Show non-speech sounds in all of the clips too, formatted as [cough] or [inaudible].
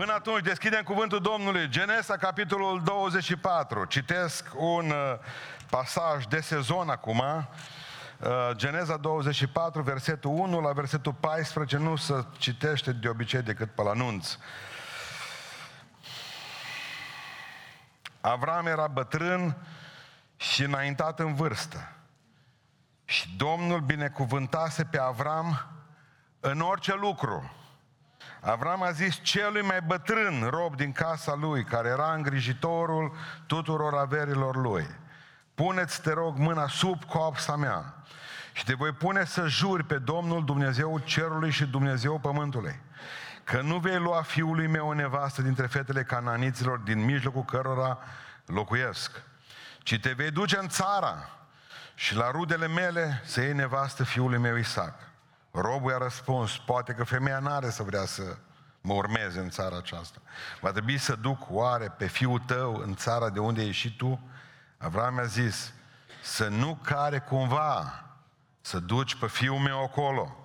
Până atunci deschidem cuvântul Domnului. Genesa, capitolul 24. Citesc un uh, pasaj de sezon acum. Uh, Geneza 24, versetul 1 la versetul 14. Nu se citește de obicei decât pe la anunț. Avram era bătrân și înaintat în vârstă. Și Domnul binecuvântase pe Avram în orice lucru. Avram a zis celui mai bătrân rob din casa lui, care era îngrijitorul tuturor averilor lui. Puneți, te rog, mâna sub coapsa mea și te voi pune să juri pe Domnul Dumnezeu cerului și Dumnezeu pământului că nu vei lua fiului meu o nevastă dintre fetele cananiților din mijlocul cărora locuiesc, ci te vei duce în țara și la rudele mele să iei nevastă fiului meu Isaac. Robul i-a răspuns, poate că femeia n-are să vrea să mă urmeze în țara aceasta. Va trebui să duc oare pe fiul tău în țara de unde ești și tu? Avram a zis, să nu care cumva să duci pe fiul meu acolo.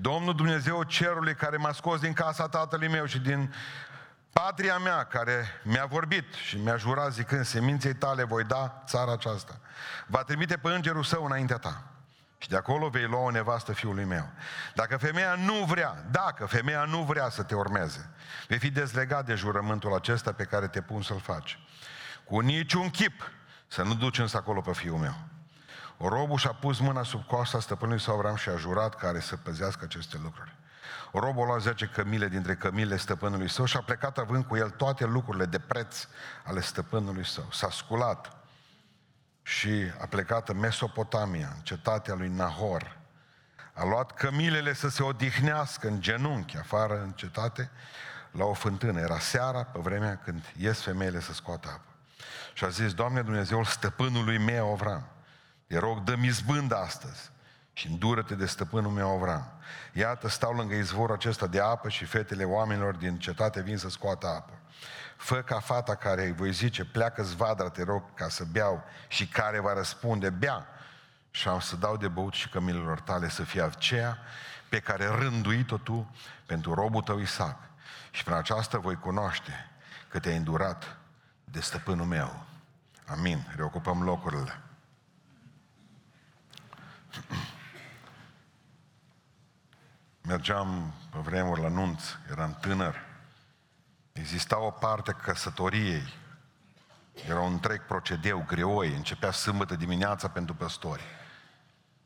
Domnul Dumnezeu cerului care m-a scos din casa tatălui meu și din patria mea care mi-a vorbit și mi-a jurat zicând, seminței tale voi da țara aceasta. Va trimite pe îngerul său înaintea ta. Și de acolo vei lua o nevastă fiului meu. Dacă femeia nu vrea, dacă femeia nu vrea să te urmeze, vei fi dezlegat de jurământul acesta pe care te pun să-l faci. Cu niciun chip să nu duci însă acolo pe fiul meu. Robul și-a pus mâna sub coasta stăpânului său Avram și a jurat care să păzească aceste lucruri. Robul a luat 10 cămile dintre cămile stăpânului său și a plecat având cu el toate lucrurile de preț ale stăpânului său. S-a sculat și a plecat în Mesopotamia, în cetatea lui Nahor. A luat cămilele să se odihnească în genunchi, afară în cetate, la o fântână. Era seara, pe vremea când ies femeile să scoată apă. Și a zis, Doamne Dumnezeul stăpânului meu Avram, te rog, dă-mi izbândă astăzi și îndură-te de stăpânul meu Avram. Iată, stau lângă izvorul acesta de apă și fetele oamenilor din cetate vin să scoată apă. Fă ca fata care îi voi zice, pleacă zvadra, te rog, ca să beau și care va răspunde, bea. Și am să dau de băut și cămilelor tale să fie aceea pe care rânduit-o tu pentru robul tău Isaac. Și prin aceasta voi cunoaște că te-ai îndurat de stăpânul meu. Amin. Reocupăm locurile. [clears throat] Mergeam pe vremuri la nunț, eram tânăr. Exista o parte căsătoriei. Era un întreg procedeu, greoi. Începea sâmbătă dimineața pentru păstori.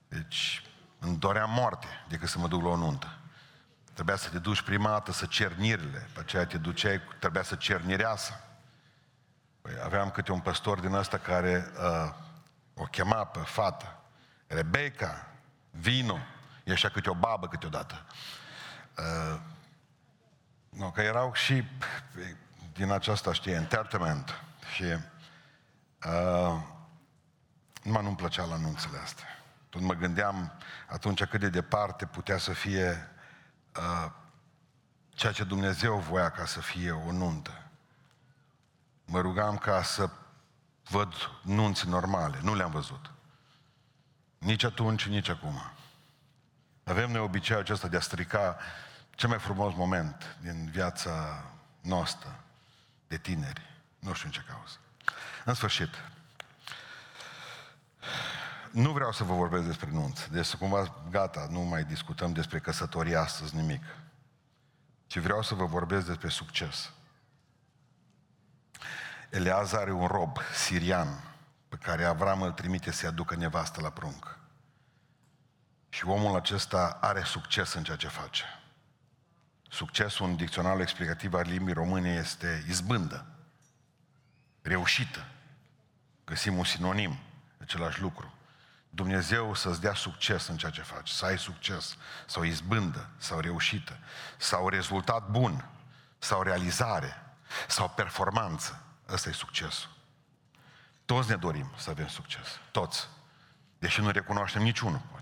Deci îmi doream moarte decât să mă duc la o nuntă. Trebuia să te duci prima dată să cernirile, pe aceea te duceai, trebuia să cernireasă. Păi aveam câte un păstor din ăsta care uh, o chema pe fată. Rebecca, vino, e așa câte o babă câteodată. Uh, nu, că erau și din aceasta, știe, entertainment. Și uh, numai nu-mi plăcea la anunțele astea. Tot mă gândeam atunci cât de departe putea să fie uh, ceea ce Dumnezeu voia ca să fie o nuntă. Mă rugam ca să văd nunți normale. Nu le-am văzut. Nici atunci, nici acum. Avem noi obiceiul acesta de a strica cel mai frumos moment din viața noastră de tineri. Nu știu în ce cauză. În sfârșit, nu vreau să vă vorbesc despre nunți. Deci cumva, gata, nu mai discutăm despre căsătorie astăzi nimic. Ci vreau să vă vorbesc despre succes. Eleazar are un rob sirian pe care Avram îl trimite să-i aducă nevastă la prunc. Și omul acesta are succes în ceea ce face. Succesul în dicționarul explicativ al limbii române este izbândă, reușită. Găsim un sinonim, același lucru. Dumnezeu să-ți dea succes în ceea ce faci, să ai succes, sau izbândă, sau reușită, sau rezultat bun, sau realizare, sau performanță. Ăsta e succesul. Toți ne dorim să avem succes. Toți. Deși nu recunoaștem niciunul, poate. Ne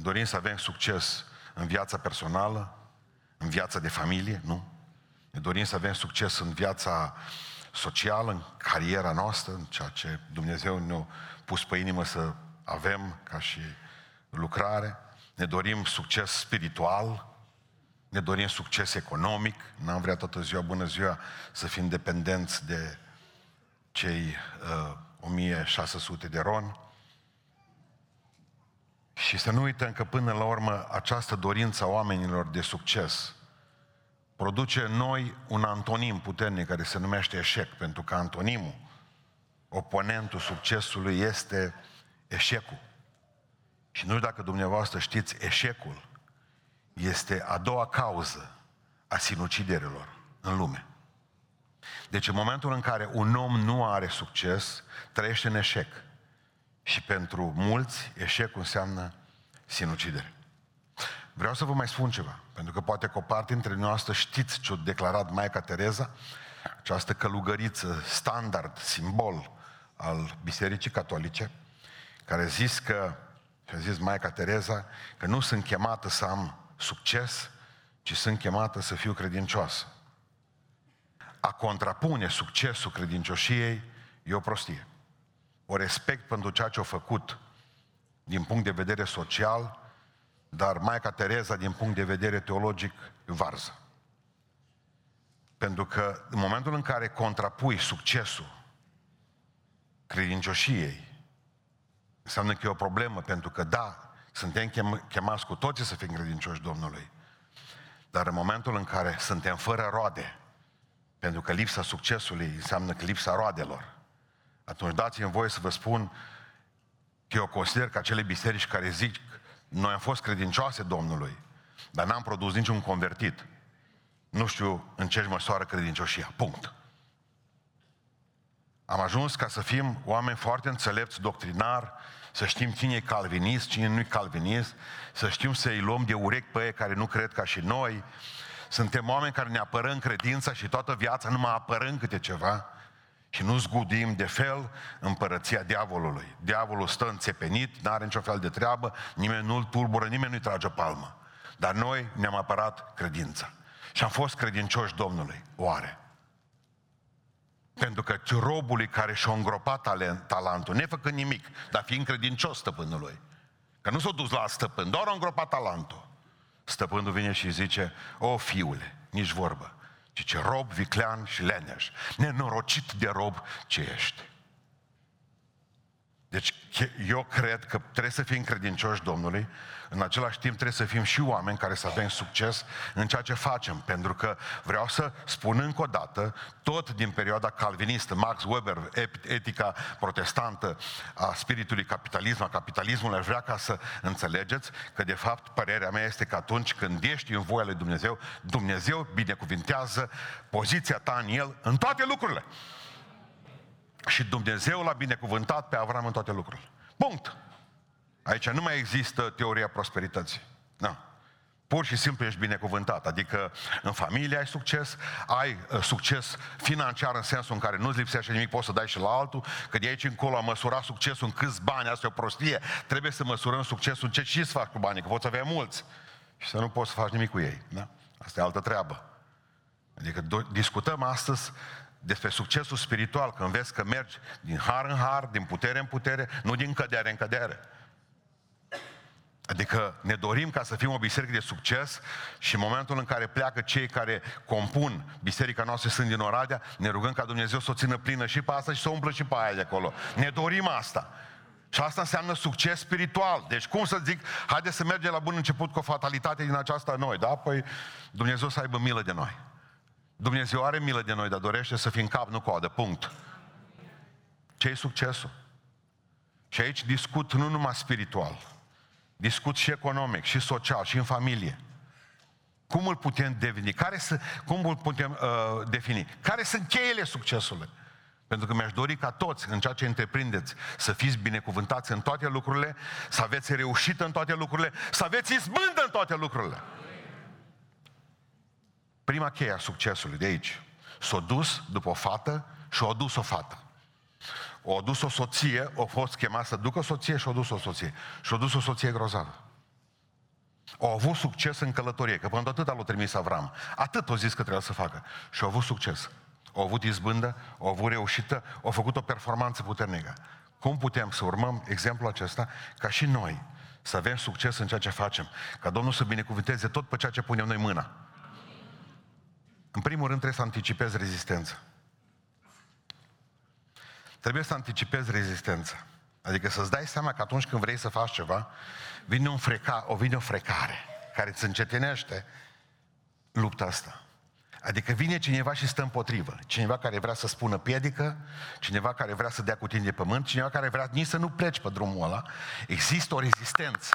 dorim să avem succes în viața personală, în viața de familie, nu? Ne dorim să avem succes în viața socială, în cariera noastră, în ceea ce Dumnezeu ne-a pus pe inimă să avem ca și lucrare. Ne dorim succes spiritual. ne dorim succes economic, n-am vrea toată ziua, bună ziua, să fim dependenți de cei uh, 1600 de ron. Și să nu uităm că până la urmă această dorință a oamenilor de succes produce în noi un antonim puternic care se numește eșec, pentru că antonimul, oponentul succesului este eșecul. Și nu știu dacă dumneavoastră știți, eșecul este a doua cauză a sinuciderilor în lume. Deci în momentul în care un om nu are succes, trăiește în eșec. Și pentru mulți, eșecul înseamnă sinucidere. Vreau să vă mai spun ceva, pentru că poate că o parte dintre noastre știți ce a declarat Maica Tereza, această călugăriță standard, simbol al Bisericii Catolice, care a zis că, și a zis Maica Tereza, că nu sunt chemată să am succes, ci sunt chemată să fiu credincioasă. A contrapune succesul credincioșiei e o prostie. O respect pentru ceea ce a făcut din punct de vedere social, dar Maica Tereza, din punct de vedere teologic, e varză. Pentru că în momentul în care contrapui succesul credincioșiei, înseamnă că e o problemă, pentru că da, suntem chemați cu toții să fim credincioși Domnului. Dar în momentul în care suntem fără roade, pentru că lipsa succesului înseamnă că lipsa roadelor, atunci dați-mi voie să vă spun că eu consider că acele biserici care zic noi am fost credincioase Domnului, dar n-am produs niciun convertit. Nu știu în ce măsoară credincioșia. Punct. Am ajuns ca să fim oameni foarte înțelepți doctrinar, să știm cine e calvinist, cine nu e calvinist, să știm să-i luăm de urechi pe ei care nu cred ca și noi. Suntem oameni care ne apărăm credința și toată viața numai apărăm câte ceva și nu zgudim de fel împărăția diavolului. Diavolul stă înțepenit, nu are nicio fel de treabă, nimeni nu-l tulbură, nimeni nu-i trage palmă. Dar noi ne-am apărat credința. Și am fost credincioși Domnului. Oare? Pentru că robului care și-a îngropat talent, talentul, nefăcând nimic, dar fiind credincios stăpânului, că nu s-a dus la stăpân, doar a îngropat talentul. Stăpânul vine și zice, o fiule, nici vorbă, ci ce rob viclean și leneș, nenorocit de rob ce ești. Deci eu cred că trebuie să fim credincioși Domnului, în același timp trebuie să fim și oameni care să avem succes în ceea ce facem. Pentru că vreau să spun încă o dată, tot din perioada calvinistă, Max Weber, etica protestantă a spiritului capitalism, a capitalismului, aș vrea ca să înțelegeți că de fapt părerea mea este că atunci când ești în voia lui Dumnezeu, Dumnezeu binecuvintează poziția ta în El în toate lucrurile. Și Dumnezeu l-a binecuvântat pe Avram în toate lucrurile. Punct. Aici nu mai există teoria prosperității. Nu. Pur și simplu ești binecuvântat. Adică în familie ai succes, ai uh, succes financiar în sensul în care nu-ți lipsește nimic, poți să dai și la altul, că de aici încolo a măsura succesul în câți bani, asta e o prostie. Trebuie să măsurăm succesul în ce și să faci cu banii, că poți avea mulți și să nu poți să faci nimic cu ei. Da? Asta e altă treabă. Adică do- discutăm astăzi despre succesul spiritual, când vezi că mergi din har în har, din putere în putere, nu din cădere în cădere. Adică ne dorim ca să fim o biserică de succes și în momentul în care pleacă cei care compun biserica noastră sunt din Oradea, ne rugăm ca Dumnezeu să o țină plină și pe asta și să o umplă și pe aia de acolo. Ne dorim asta. Și asta înseamnă succes spiritual. Deci cum să zic, haide să mergem la bun început cu o fatalitate din aceasta noi, da? Păi Dumnezeu să aibă milă de noi. Dumnezeu are milă de noi, dar dorește să fim cap, nu coadă. Punct. ce e succesul? Și aici discut nu numai spiritual, discut și economic, și social, și în familie. Cum îl putem defini? Care să, cum îl putem uh, defini? Care sunt cheile succesului? Pentru că mi-aș dori ca toți, în ceea ce întreprindeți, să fiți binecuvântați în toate lucrurile, să aveți reușită în toate lucrurile, să aveți izbândă în toate lucrurile. Prima cheie a succesului de aici. S-a dus după o fată și a dus o fată. O dus o soție, o fost chemat să ducă soție și o dus o soție. Și o dus o soție grozavă. Au avut succes în călătorie, că până atât l-a trimis Avram. Atât o zis că trebuia să facă. Și au avut succes. Au avut izbândă, au avut reușită, au făcut o performanță puternică. Cum putem să urmăm exemplul acesta ca și noi să avem succes în ceea ce facem? Ca Domnul să binecuvânteze tot pe ceea ce punem noi mâna. În primul rând trebuie să anticipezi rezistența. Trebuie să anticipezi rezistența. Adică să-ți dai seama că atunci când vrei să faci ceva, vine un freca, o vine o frecare care îți încetinește lupta asta. Adică vine cineva și stă împotrivă. Cineva care vrea să spună piedică, cineva care vrea să dea cu tine de pământ, cineva care vrea nici să nu pleci pe drumul ăla. Există o rezistență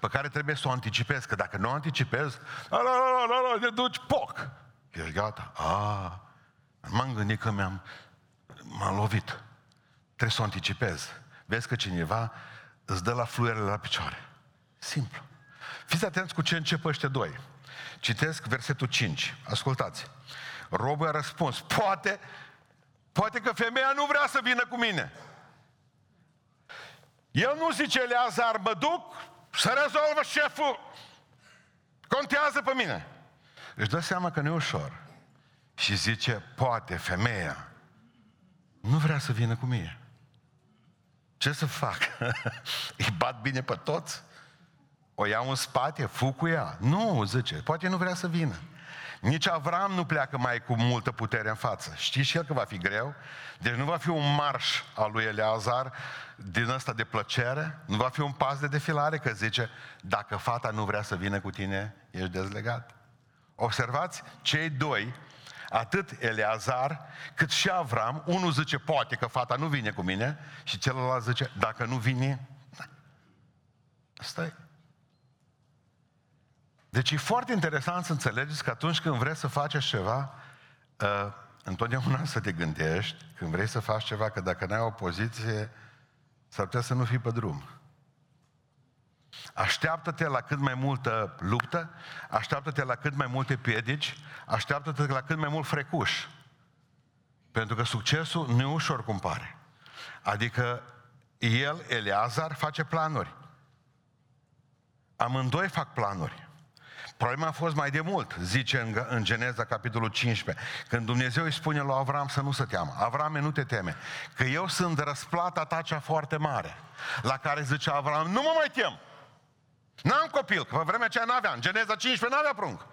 pe care trebuie să o anticipezi, că dacă nu o anticipezi, la, la, la, la, la, te duci, poc! Ești gata. A, m-am gândit că mi-am, m-am lovit. Trebuie să o anticipezi. Vezi că cineva îți dă la fluierele la picioare. Simplu. Fiți atenți cu ce încep ăștia doi. Citesc versetul 5. Ascultați. Robul a răspuns, poate, poate că femeia nu vrea să vină cu mine. El nu zice, Eleazar, mă duc să rezolvă șeful. Contează pe mine. Își dă seama că nu e ușor. Și zice, poate femeia nu vrea să vină cu mine. Ce să fac? [laughs] Îi bat bine pe toți? O iau în spate, fug cu ea? Nu, zice, poate nu vrea să vină. Nici Avram nu pleacă mai cu multă putere în față. Știi și el că va fi greu? Deci nu va fi un marș al lui Eleazar din ăsta de plăcere, nu va fi un pas de defilare, că zice, dacă fata nu vrea să vină cu tine, ești dezlegat. Observați, cei doi, atât Eleazar cât și Avram, unul zice, poate că fata nu vine cu mine, și celălalt zice, dacă nu vine, da. Asta e. Deci e foarte interesant să înțelegeți că atunci când vreți să faceți ceva, uh, întotdeauna să te gândești, când vrei să faci ceva, că dacă n-ai o poziție, s-ar putea să nu fii pe drum. Așteaptă-te la cât mai multă luptă, așteaptă-te la cât mai multe piedici, așteaptă-te la cât mai mult frecuș. Pentru că succesul nu e ușor cum pare. Adică el, Eleazar, face planuri. Amândoi fac planuri. Problema a fost mai de mult, zice în, în Geneza, capitolul 15, când Dumnezeu îi spune lui Avram să nu se teamă. Avram, nu te teme, că eu sunt răsplata ta cea foarte mare. La care zice Avram, nu mă mai tem. N-am copil, că pe vremea aceea n-aveam. În Geneza 15 n-avea prunc.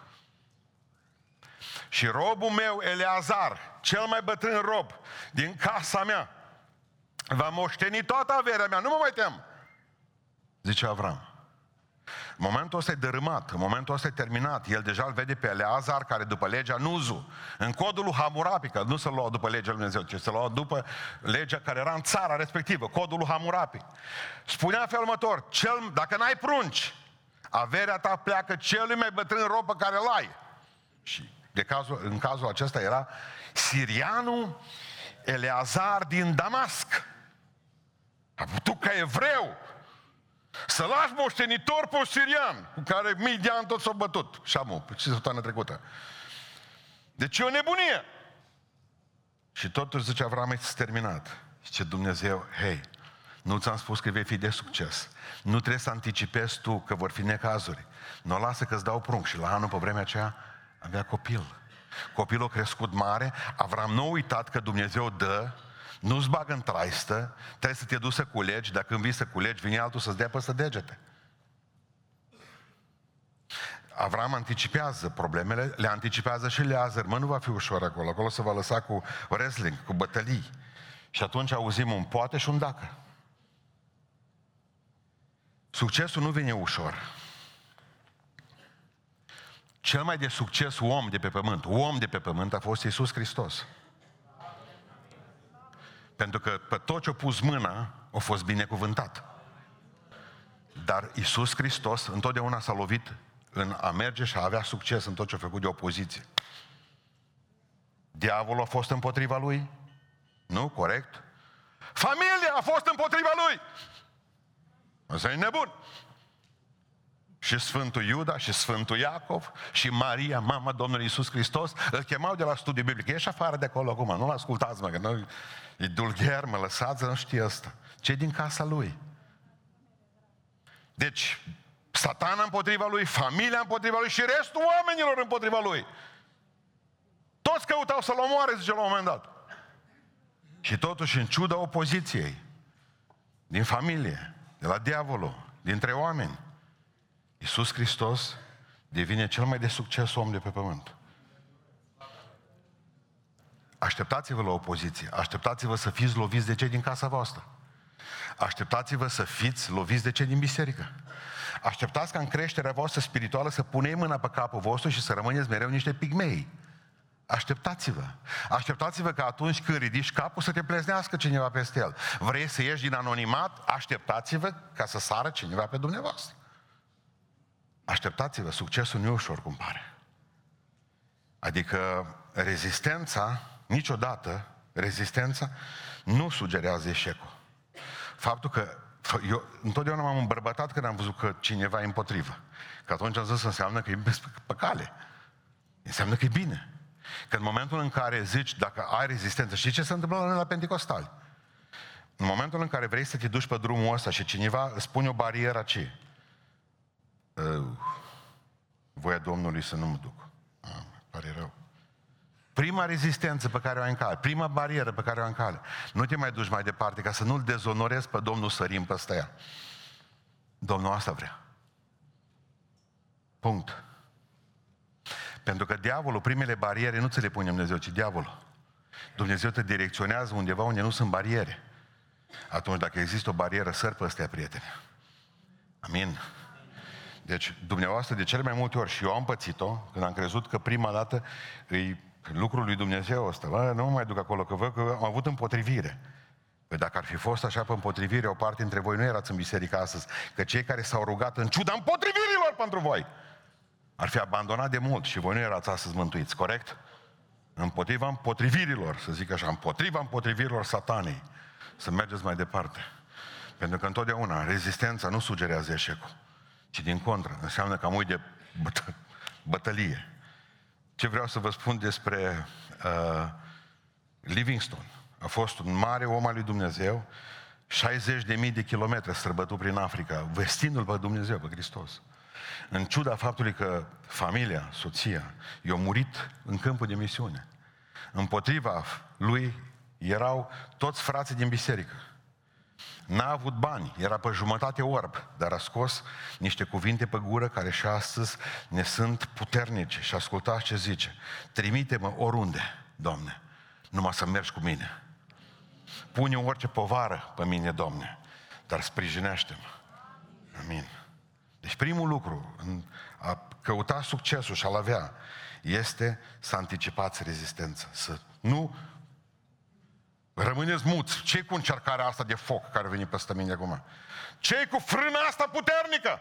Și robul meu, Eleazar, cel mai bătrân rob din casa mea, va moșteni toată averea mea, nu mă mai tem. Zice Avram. Momentul ăsta e dărâmat, în momentul ăsta e terminat. El deja îl vede pe Eleazar, care după legea Nuzu, în codul lui Hamurapi, că nu se lua după legea lui Dumnezeu, ci se lua după legea care era în țara respectivă, codul lui Hamurapi. Spunea fel următor, cel, dacă n-ai prunci, averea ta pleacă celui mai bătrân rob pe care îl ai. Și de cazul, în cazul acesta era sirianul Eleazar din Damasc. Tu ca evreu, să lași moștenitor pe sirian, cu care mii de ani tot s-au bătut. Șamu, pe ce săptămâna trecută. Deci e o nebunie. Și totuși zice Avram, e terminat. Și ce Dumnezeu, hei, nu ți-am spus că vei fi de succes. Nu trebuie să anticipezi tu că vor fi necazuri. Nu o lasă că îți dau prunc. Și la anul, pe vremea aceea, avea copil. Copilul a crescut mare, Avram nu a uitat că Dumnezeu dă nu-ți bagă în traistă, trebuie să te duci să culegi, dacă când vii să culegi, vine altul să-ți dea păsă degete. Avram anticipează problemele, le anticipează și Leazar. Mă, nu va fi ușor acolo. Acolo se va lăsa cu wrestling, cu bătălii. Și atunci auzim un poate și un dacă. Succesul nu vine ușor. Cel mai de succes om de pe pământ, om de pe pământ a fost Iisus Hristos. Pentru că pe tot ce a pus mâna, a fost binecuvântat. Dar Isus Hristos întotdeauna s-a lovit în a merge și a avea succes în tot ce a făcut de opoziție. Diavolul a fost împotriva lui? Nu, corect? Familia a fost împotriva lui! Ăsta e nebun! Și Sfântul Iuda, și Sfântul Iacov, și Maria, mama Domnului Isus Hristos, îl chemau de la studiu biblic. Ești afară de acolo acum, nu-l ascultați, mă, că noi E dulgher, mă lăsați, nu știe asta. ce din casa lui? Deci, satana împotriva lui, familia împotriva lui și restul oamenilor împotriva lui. Toți căutau să-l omoare, zice la un moment dat. Și totuși, în ciuda opoziției, din familie, de la diavolul, dintre oameni, Iisus Hristos devine cel mai de succes om de pe pământ. Așteptați-vă la opoziție. Așteptați-vă să fiți loviți de cei din casa voastră. Așteptați-vă să fiți loviți de cei din biserică. Așteptați ca în creșterea voastră spirituală să puneți mâna pe capul vostru și să rămâneți mereu niște pigmei. Așteptați-vă. Așteptați-vă că atunci când ridici capul să te pleznească cineva peste el. Vrei să ieși din anonimat? Așteptați-vă ca să sară cineva pe dumneavoastră. Așteptați-vă, succesul nu e ușor cum pare. Adică rezistența, niciodată, rezistența nu sugerează eșecul. Faptul că eu întotdeauna m-am îmbărbătat când am văzut că cineva e împotrivă. Că atunci am zis înseamnă că e pe cale. Înseamnă că e bine. Că în momentul în care zici, dacă ai rezistență, știi ce se întâmplă la noi la Pentecostali? În momentul în care vrei să te duci pe drumul ăsta și cineva îți pune o barieră, ce? Uh, voia Domnului să nu mă duc. Ah, pare rău. Prima rezistență pe care o ai în cale, prima barieră pe care o ai în cale, nu te mai duci mai departe ca să nu-L dezonorezi pe Domnul sărim pe ea. Domnul asta vrea. Punct. Pentru că diavolul, primele bariere nu ți le pune Dumnezeu, ci diavolul. Dumnezeu te direcționează undeva unde nu sunt bariere. Atunci, dacă există o barieră, săr pe ăstea, prieteni. Amin. Deci, dumneavoastră, de cele mai multe ori, și eu am pățit-o, când am crezut că prima dată îi lucrul lui Dumnezeu ăsta, bă, nu mă mai duc acolo, că văd că am avut împotrivire. Păi dacă ar fi fost așa pe împotrivire, o parte dintre voi nu erați în biserică astăzi, că cei care s-au rugat în ciuda împotrivirilor pentru voi, ar fi abandonat de mult și voi nu erați astăzi mântuiți, corect? Împotriva împotrivirilor, să zic așa, împotriva împotrivirilor satanei, să mergeți mai departe. Pentru că întotdeauna rezistența nu sugerează eșecul, ci din contră, înseamnă că am uit de bătă- bătălie. Ce vreau să vă spun despre uh, Livingstone? A fost un mare om al lui Dumnezeu, 60 de mii de kilometri străbătut prin Africa, vestindu-L pe Dumnezeu, pe Hristos. În ciuda faptului că familia, soția, i-a murit în câmpul de misiune. Împotriva lui erau toți frații din biserică. N-a avut bani, era pe jumătate orb, dar a scos niște cuvinte pe gură care și astăzi ne sunt puternice. Și ascultați ce zice. Trimite-mă oriunde, Doamne, numai să mergi cu mine. Pune orice povară pe mine, Doamne, dar sprijinește-mă. Amin. Deci primul lucru, în a căuta succesul și a-l avea, este să anticipați rezistența. Să nu rămâneți muți. ce cu încercarea asta de foc care a venit peste mine acum? ce cu frâna asta puternică?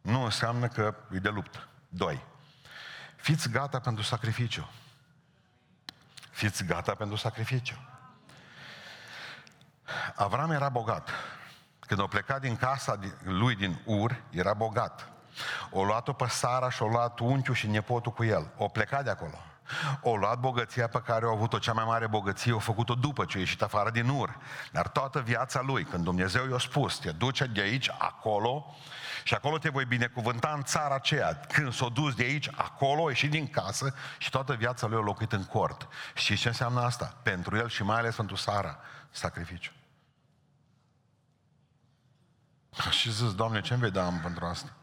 Nu înseamnă că e de luptă. Doi. Fiți gata pentru sacrificiu. Fiți gata pentru sacrificiu. Avram era bogat. Când a plecat din casa lui din Ur, era bogat. O luat-o pe Sara și o luat unchiul și nepotul cu el. O plecat de acolo. O luat bogăția pe care au avut-o, cea mai mare bogăție, o făcut-o după ce a ieșit afară din Ur. Dar toată viața lui, când Dumnezeu i-a spus, te duce de aici, acolo, și acolo te voi binecuvânta în țara aceea. Când s-a dus de aici, acolo, a ieșit din casă și toată viața lui a locuit în cort. Și ce înseamnă asta? Pentru el și mai ales pentru Sara, sacrificiu. Și zis, Doamne, ce-mi vei da pentru asta?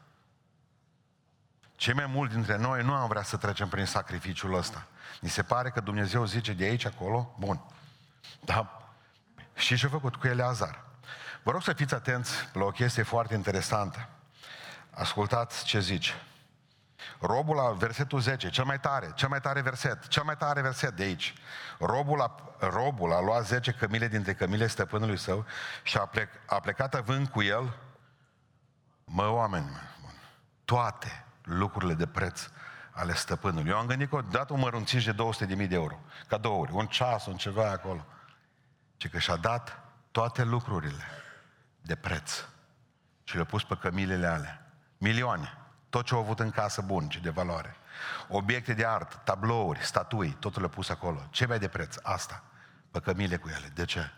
Cei mai mulți dintre noi nu am vrea să trecem prin sacrificiul ăsta. Ni se pare că Dumnezeu zice de aici, acolo, bun. Dar și ce a făcut cu Eleazar? Vă rog să fiți atenți la o chestie foarte interesantă. Ascultați ce zice. Robul la versetul 10, cel mai tare, cel mai tare verset, cel mai tare verset de aici. Robul a, robul a luat 10 cămile dintre cămile stăpânului său și a, plec, a plecat având cu el, mă oameni, mă, toate lucrurile de preț ale stăpânului. Eu am gândit că o dată un mărunțiș de 200.000 de euro, cadouri, un ceas, un ceva acolo. Și că și-a dat toate lucrurile de preț și le-a pus pe cămilele alea. Milioane. Tot ce au avut în casă bun și de valoare. Obiecte de artă, tablouri, statui, totul le-a pus acolo. Ce mai de preț? Asta. Pe cămile cu ele. De ce?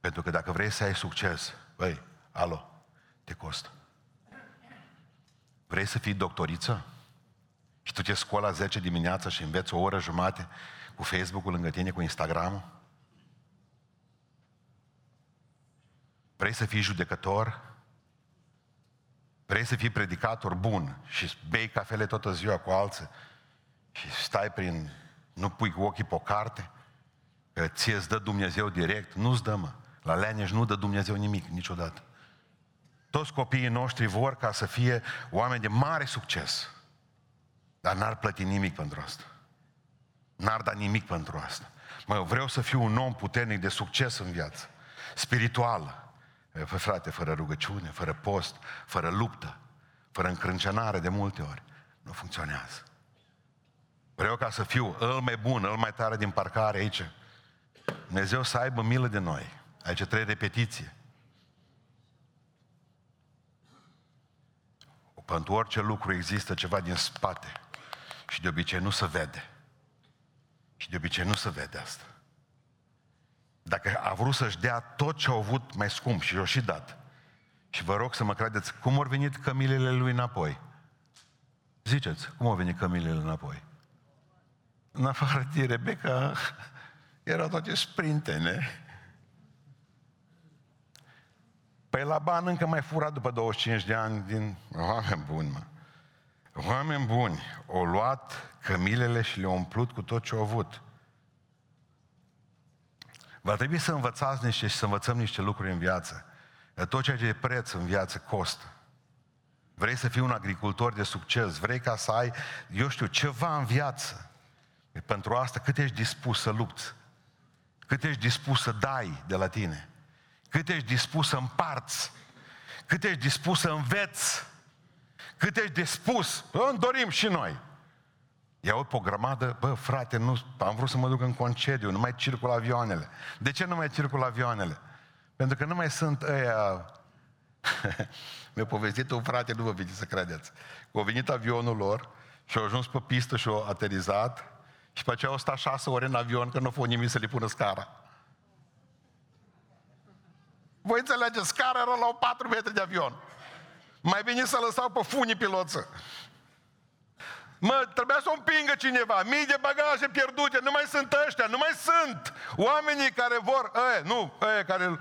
Pentru că dacă vrei să ai succes, băi, alo, te costă. Vrei să fii doctoriță? Și tu te scoli la 10 dimineața și înveți o oră jumate cu Facebook-ul lângă tine, cu Instagram-ul? Vrei să fii judecător? Vrei să fii predicator bun și bei cafele toată ziua cu alții și stai prin... nu pui cu ochii pe o carte că ție îți dă Dumnezeu direct, nu-ți dă, mă. La leneș nu dă Dumnezeu nimic, niciodată. Toți copiii noștri vor ca să fie oameni de mare succes. Dar n-ar plăti nimic pentru asta. N-ar da nimic pentru asta. Mă, eu vreau să fiu un om puternic de succes în viață. Spiritual. Fă, frate, fără rugăciune, fără post, fără luptă, fără încrâncenare de multe ori, nu funcționează. Vreau ca să fiu îl mai bun, îl mai tare din parcare aici. Dumnezeu să aibă milă de noi. Aici trei repetiție. Pentru orice lucru există ceva din spate. Și de obicei nu se vede. Și de obicei nu se vede asta. Dacă a vrut să-și dea tot ce au avut mai scump și o și dat, și vă rog să mă credeți, cum au venit cămilele lui înapoi? Ziceți, cum au venit cămilele înapoi? În afară de Rebecca, erau toate sprintene. Păi la ban încă mai furat după 25 de ani din... Oameni buni, mă. Oameni buni, au luat cămilele și le-au umplut cu tot ce au avut. Va trebui să învățați niște și să învățăm niște lucruri în viață. Că tot ceea ce e preț în viață costă. Vrei să fii un agricultor de succes, vrei ca să ai, eu știu, ceva în viață. Pentru asta cât ești dispus să lupți? Cât ești dispus să dai de la tine? Cât ești dispus să împarți? Cât ești dispus să înveți? Cât ești dispus? Bă, îmi dorim și noi. Iau pe o grămadă, bă, frate, nu, am vrut să mă duc în concediu, nu mai circul avioanele. De ce nu mai circul avioanele? Pentru că nu mai sunt ăia... [laughs] Mi-a povestit un frate, nu vă veniți să credeți. Că a venit avionul lor și au ajuns pe pistă și au aterizat și pe aceea au stat șase ore în avion că nu a fost nimic să le pună scara. Voi înțelegeți, scara era la 4 metri de avion. Mai bine să lăsau pe funii piloță. Mă, trebuia să o împingă cineva. Mii de bagaje pierdute, nu mai sunt ăștia, nu mai sunt oamenii care vor, ăia, nu, ăia care,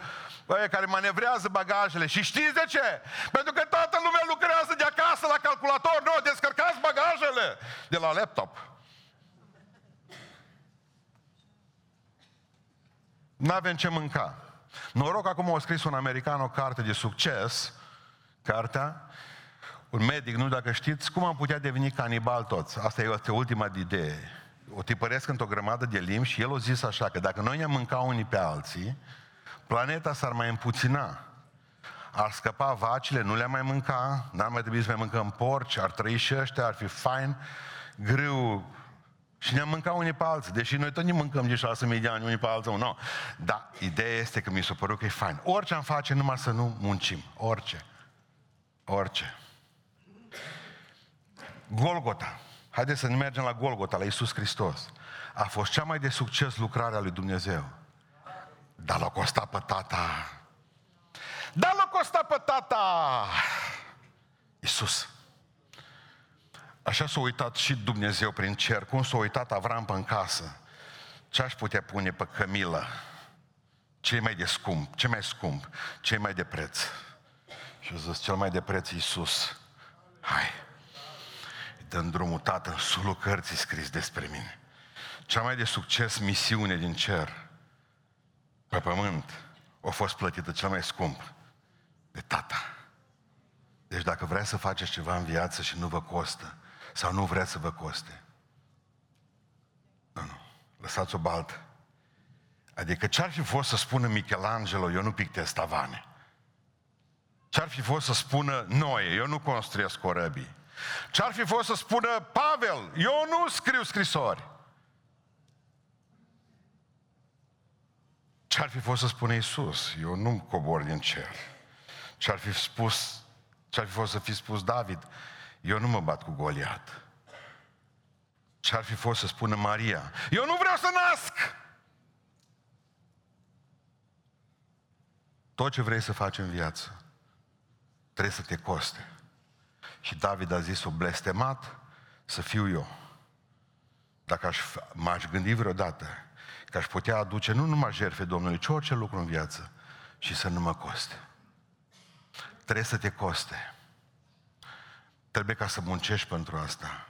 ăia care manevrează bagajele. Și știți de ce? Pentru că toată lumea lucrează de acasă la calculator. Nu, descărcați bagajele de la laptop. Nu avem ce mânca. Noroc, acum a scris un american o carte de succes, cartea, un medic, nu dacă știți, cum am putea deveni canibal toți. Asta e ultima idee. O tipăresc într-o grămadă de limbi și el a zis așa, că dacă noi ne-am mâncat unii pe alții, planeta s-ar mai împuțina. Ar scăpa vacile, nu le-am mai mânca, n-ar mai trebui să mai mâncăm porci, ar trăi și ăștia, ar fi fain, grâu, și ne-am mâncat unii pe alții, deși noi tot ne mâncăm de 6.000 de ani unii pe alții, nu. Dar ideea este că mi s-a părut că e fain. Orice am face, numai să nu muncim. Orice. Orice. Golgota. Haideți să ne mergem la Golgota, la Isus Hristos. A fost cea mai de succes lucrare a lui Dumnezeu. Dar l-a costat pe tata. Dar l-a costat pe tata. Isus. Așa s-a uitat și Dumnezeu prin cer, cum s-a uitat Avram pe în casă. Ce aș putea pune pe cămilă? Ce mai de scump? Ce mai scump? Ce mai de preț? Și a zis, cel mai de preț Iisus. Hai, dăm drumul tată în sulul cărții scris despre mine. Cea mai de succes misiune din cer pe pământ a fost plătită cel mai scump de tata. Deci dacă vreți să faceți ceva în viață și nu vă costă, sau nu vreți să vă coste. Nu, nu. Lăsați-o baltă. Adică ce-ar fi fost să spună Michelangelo, eu nu pictez tavane? Ce-ar fi fost să spună Noe, eu nu construiesc corăbii? Ce-ar fi fost să spună Pavel, eu nu scriu scrisori? Ce-ar fi fost să spună Isus, eu nu cobor din cer? Ce-ar fi spus, ce-ar fi fost să fi spus David, eu nu mă bat cu Goliat. Ce-ar fi fost să spună Maria? Eu nu vreau să nasc! Tot ce vrei să faci în viață trebuie să te coste. Și David a zis-o blestemat să fiu eu. Dacă aș, m-aș gândi vreodată că aș putea aduce nu numai jertfe Domnului, ci orice lucru în viață și să nu mă coste. Trebuie să te coste. Trebuie ca să muncești pentru asta.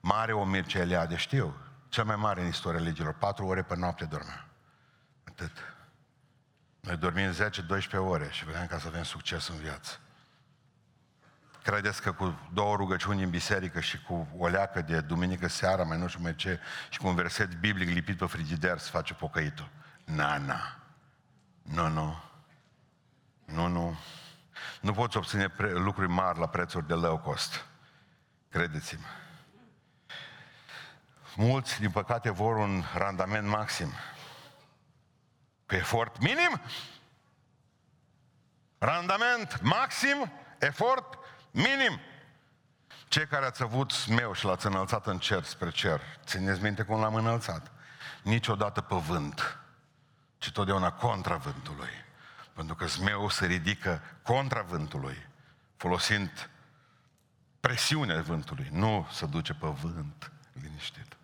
Mare o Mircea Eliade, știu, cel mai mare în istoria legilor, patru ore pe noapte dormea. Atât. Noi dormim 10-12 ore și vrem ca să avem succes în viață. Credeți că cu două rugăciuni în biserică și cu o leacă de duminică seara, mai nu știu mai ce, și cu un verset biblic lipit pe frigider se face pocăitul? Na, na. Nu, nu. Nu, nu. Nu poți obține pre- lucruri mari la prețuri de low cost. Credeți-mă. Mulți, din păcate, vor un randament maxim. Cu efort minim, randament maxim, efort minim. Cei care ați avut smeu și l-ați înălțat în cer spre cer, țineți minte cum l-am înălțat? Niciodată pe vânt, ci totdeauna contra vântului. Pentru că zmeul se ridică contra vântului, folosind presiunea vântului, nu să duce pe vânt liniștit.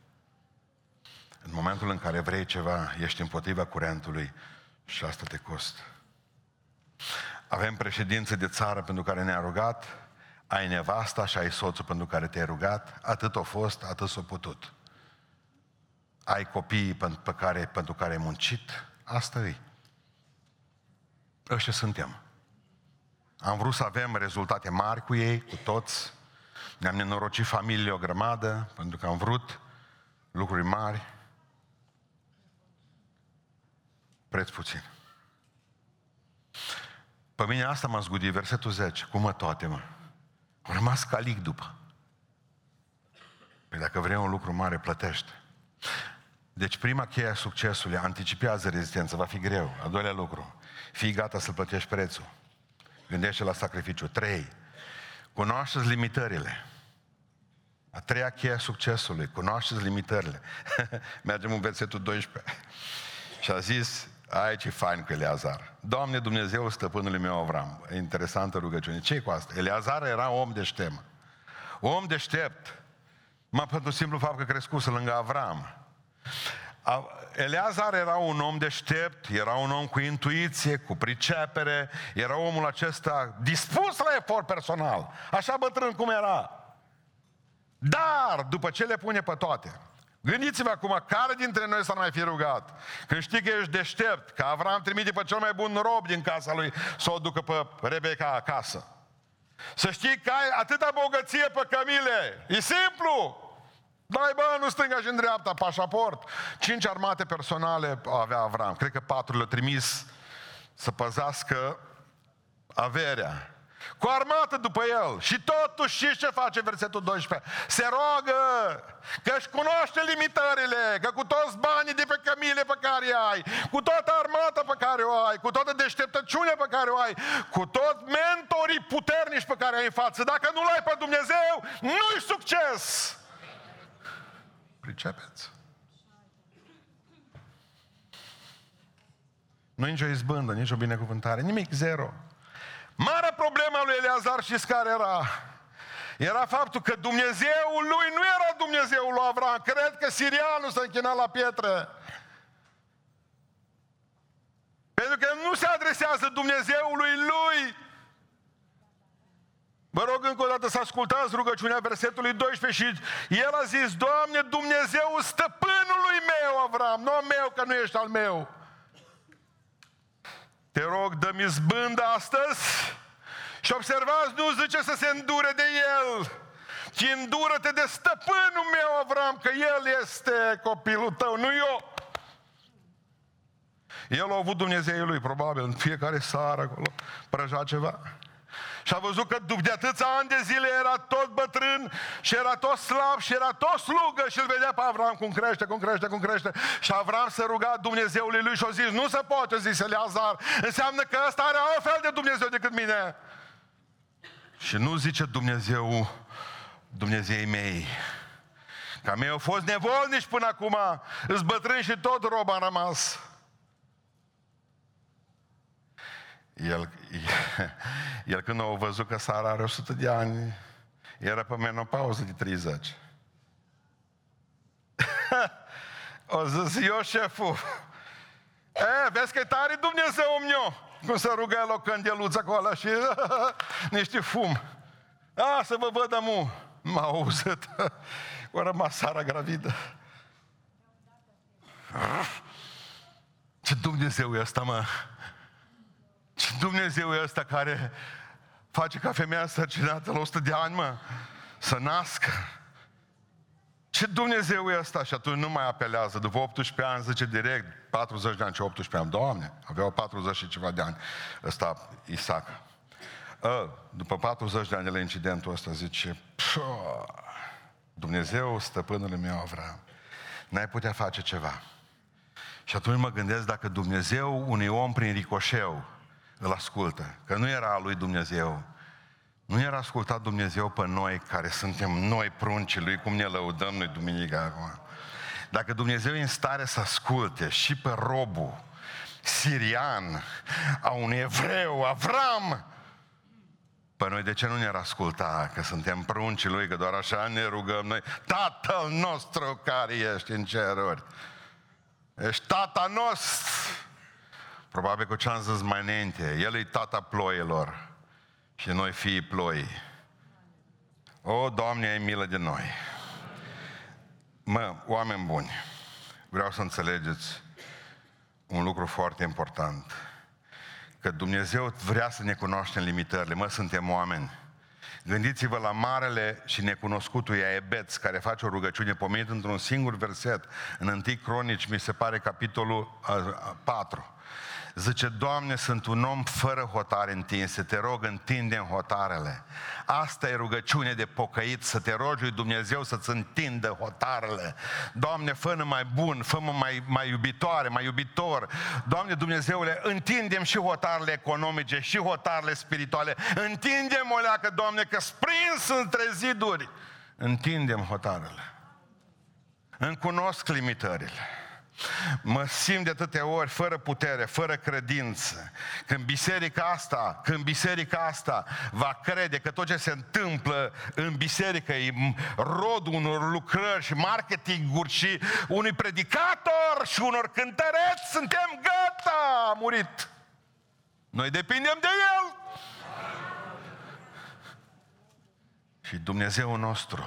În momentul în care vrei ceva, ești împotriva curentului și asta te costă. Avem președință de țară pentru care ne-a rugat, ai nevasta și ai soțul pentru care te-ai rugat, atât a fost, atât s-a putut. Ai copiii pe care, pentru care ai muncit, asta e. Ăștia suntem. Am vrut să avem rezultate mari cu ei, cu toți. Ne-am nenorocit familie o grămadă, pentru că am vrut lucruri mari. Preț puțin. Pe mine asta m-a zgudit, versetul 10. Cum mă toate, mă? Am rămas calic după. Păi dacă vrei un lucru mare, plătește. Deci prima cheie a succesului, anticipează rezistență, va fi greu. A doilea lucru, fii gata să plătești prețul. Gândește la sacrificiu. Trei, cunoașteți limitările. A treia cheie a succesului, cunoașteți limitările. [laughs] Mergem în versetul 12. Și a zis, ai ce fain cu Eleazar. Doamne Dumnezeu, stăpânului meu Avram. Interesantă rugăciune. ce cu asta? Eleazar era om deștept. Om deștept. Mă pentru simplu fapt că crescuse lângă Avram. Eleazar era un om deștept, era un om cu intuiție, cu pricepere, era omul acesta dispus la efort personal, așa bătrân cum era. Dar, după ce le pune pe toate, gândiți-vă acum, care dintre noi s-ar mai fi rugat? Când știi că ești deștept, că Avram trimite pe cel mai bun rob din casa lui să o ducă pe Rebecca acasă. Să știi că ai atâta bogăție pe cămile. E simplu. Dai bă, nu stânga și în dreapta, pașaport. Cinci armate personale avea Avram. Cred că patru le-a trimis să păzească averea. Cu armată după el. Și totuși știți ce face versetul 12? Se roagă că își cunoaște limitările, că cu toți banii de pe cămile pe care ai, cu toată armata pe care o ai, cu toată deșteptăciunea pe care o ai, cu toți mentorii puternici pe care ai în față, dacă nu-L ai pe Dumnezeu, nu-i succes! Pricepeți? Nu e nicio izbândă, nicio binecuvântare, nimic, zero. Marea problemă a lui Eleazar și care era? Era faptul că Dumnezeul lui nu era Dumnezeul lui Avram. Cred că sirianul se închina la pietre. Pentru că nu se adresează Dumnezeului lui, Vă rog încă o dată să ascultați rugăciunea versetului 12 și el a zis, Doamne, Dumnezeu stăpânului meu, Avram, nu meu, că nu ești al meu. Te rog, dă-mi zbândă astăzi și observați, nu zice să se îndure de el, ci îndură-te de stăpânul meu, Avram, că el este copilul tău, nu eu. El a avut Dumnezeul lui, probabil, în fiecare sară acolo, prăja ceva. Și a văzut că de atâția ani de zile era tot bătrân și era tot slab și era tot slugă și îl vedea pe Avram cum crește, cum crește, cum crește. Și Avram se ruga Dumnezeului lui și a zis, nu se poate, zis Eleazar, înseamnă că ăsta are altfel de Dumnezeu decât mine. Și nu zice Dumnezeu, Dumnezeii mei, Ca mei au fost nevolnici până acum, îți bătrân și tot rob am rămas. El, [laughs] el când a văzut că Sara are 100 de ani, era pe menopauză de 30. [laughs] o zis, eu șeful, e, vezi că e tare Dumnezeu meu, cum să rugă el o candeluță acolo și [laughs] niște fum. A, să vă văd amu. M-a auzit. O rămas Sara gravidă. Ce Dumnezeu e ăsta, mă? Ce Dumnezeu e ăsta care face ca femeia sărcinată la 100 de ani, mă, să nască? Ce Dumnezeu e ăsta? Și atunci nu mai apelează. După 18 ani zice direct, 40 de ani, ce 18 ani? Doamne, aveau 40 și ceva de ani. Ăsta, Isaac. A, după 40 de ani de la incidentul ăsta, zice, Dumnezeu, stăpânul meu Avram, n-ai putea face ceva. Și atunci mă gândesc dacă Dumnezeu unui om prin ricoșeu îl ascultă, că nu era a lui Dumnezeu, nu era ascultat Dumnezeu pe noi care suntem noi pruncii Lui, cum ne lăudăm noi duminica acum. Dacă Dumnezeu e în stare să asculte și pe robul sirian a unui evreu, Avram, pe noi de ce nu ne-ar asculta? Că suntem pruncii Lui, că doar așa ne rugăm noi. Tatăl nostru care ești în ceruri. Ești tata nostru. Probabil că ce am zis mai înainte, El e tata ploilor și noi fii ploi. O, Doamne, ai milă de noi. Mă, oameni buni, vreau să înțelegeți un lucru foarte important. Că Dumnezeu vrea să ne cunoaștem limitările. Mă, suntem oameni. Gândiți-vă la marele și necunoscutul Iaebeț, care face o rugăciune pomenit într-un singur verset, în 1 Cronici, mi se pare capitolul 4. Zice, Doamne, sunt un om fără hotare întinse, te rog, întinde în hotarele. Asta e rugăciune de pocăit, să te rogi lui Dumnezeu să-ți întindă hotarele. Doamne, fă mai bun, fă mai, mai iubitoare, mai iubitor. Doamne Dumnezeule, întindem și hotarele economice, și hotarele spirituale. Întindem o leacă, Doamne, că sprins între ziduri. Întindem hotarele. Îmi cunosc limitările. Mă simt de atâtea ori fără putere, fără credință. Când biserica asta, când biserica asta va crede că tot ce se întâmplă în biserică e rodul unor lucrări și marketinguri și unui predicator și unor cântăreți, suntem gata, a murit. Noi depindem de El. Și Dumnezeu nostru,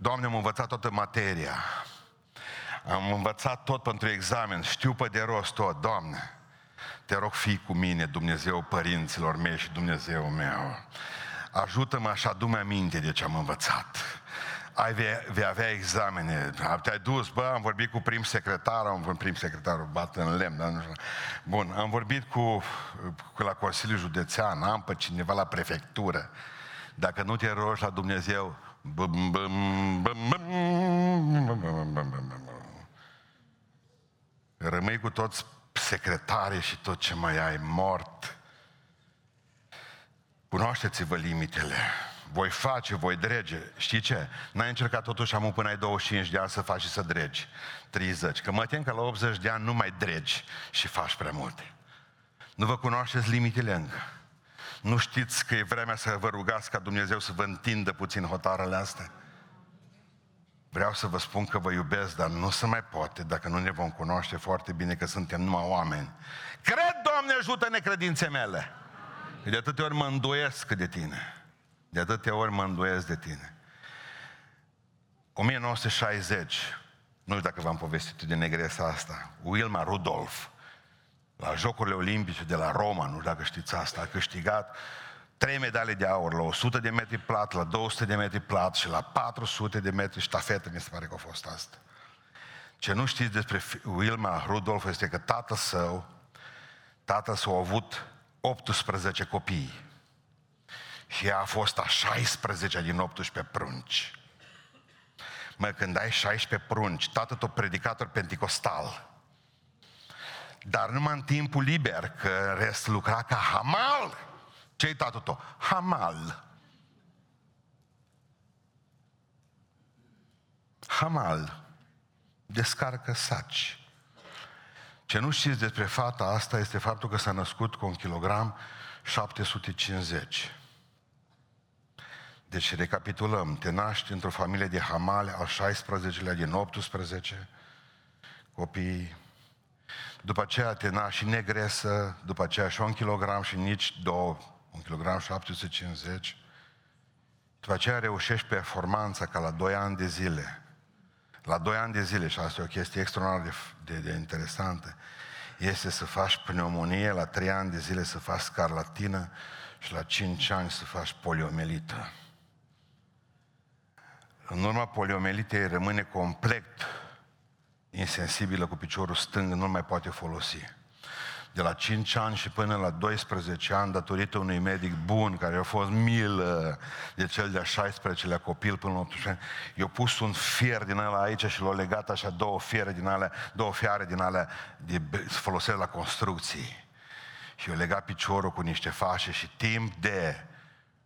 Doamne, am învățat toată materia. Am învățat tot pentru examen, știu pe de rost tot, Doamne. Te rog, fii cu mine, Dumnezeu părinților mei și Dumnezeu meu. Ajută-mă așa, adu aminte de ce am învățat. Ai vei, vei avea examene, te-ai dus, bă, am vorbit cu prim secretar, am vorbit prim secretarul, bat în lemn, dar nu știu. Bun, am vorbit cu, cu la Consiliul Județean, am pe cineva la prefectură. Dacă nu te rogi la Dumnezeu, bum, bum, bum, bum, bum, bum, bum, bum, Rămâi cu toți secretarii și tot ce mai ai, mort. Cunoașteți-vă limitele. Voi face, voi drege. Știi ce? N-ai încercat totuși am până ai 25 de ani să faci și să dregi. 30. Că mă tem că la 80 de ani nu mai dregi și faci prea multe. Nu vă cunoașteți limitele încă. Nu știți că e vremea să vă rugați ca Dumnezeu să vă întindă puțin hotarele astea? Vreau să vă spun că vă iubesc, dar nu se mai poate dacă nu ne vom cunoaște foarte bine că suntem numai oameni. Cred, Doamne, ajută necredințe mele. Că de atâtea ori mă îndoiesc de tine. De atâtea ori mă îndoiesc de tine. 1960, nu știu dacă v-am povestit de negresa asta, Wilma Rudolph, la Jocurile Olimpice de la Roma, nu știu dacă știți asta, a câștigat trei medalii de aur la 100 de metri plat, la 200 de metri plat și la 400 de metri ștafetă, mi se pare că a fost asta. Ce nu știți despre Wilma Rudolph este că tatăl său, tatăl său a avut 18 copii. Și ea a fost a 16 din 18 prunci. Mă, când ai 16 prunci, tatăl tău predicator penticostal, dar numai în timpul liber, că rest lucra ca hamal. Ce-i tatăl tău? Hamal. Hamal. Descarcă saci. Ce nu știți despre fata asta este faptul că s-a născut cu un kilogram 750. Deci recapitulăm, te naști într-o familie de hamale al 16-lea din 18, copii, după aceea te naști și negresă, după aceea și un kilogram și nici două un kilogram 750, după aceea reușești performanța ca la 2 ani de zile, La doi ani de zile, și asta e o chestie extraordinar de, de, de interesantă, este să faci pneumonie, la trei ani de zile să faci scarlatină și la cinci ani să faci poliomelită. În urma poliomelitei rămâne complet insensibilă cu piciorul stâng, nu mai poate folosi de la 5 ani și până la 12 ani, datorită unui medic bun, care a fost milă de cel de-a 16-lea copil până la 18 ani, i-a pus un fier din ăla aici și l-a legat așa două fiere din alea, două fiare din alea de folosesc la construcții. Și i-a legat piciorul cu niște fașe și timp de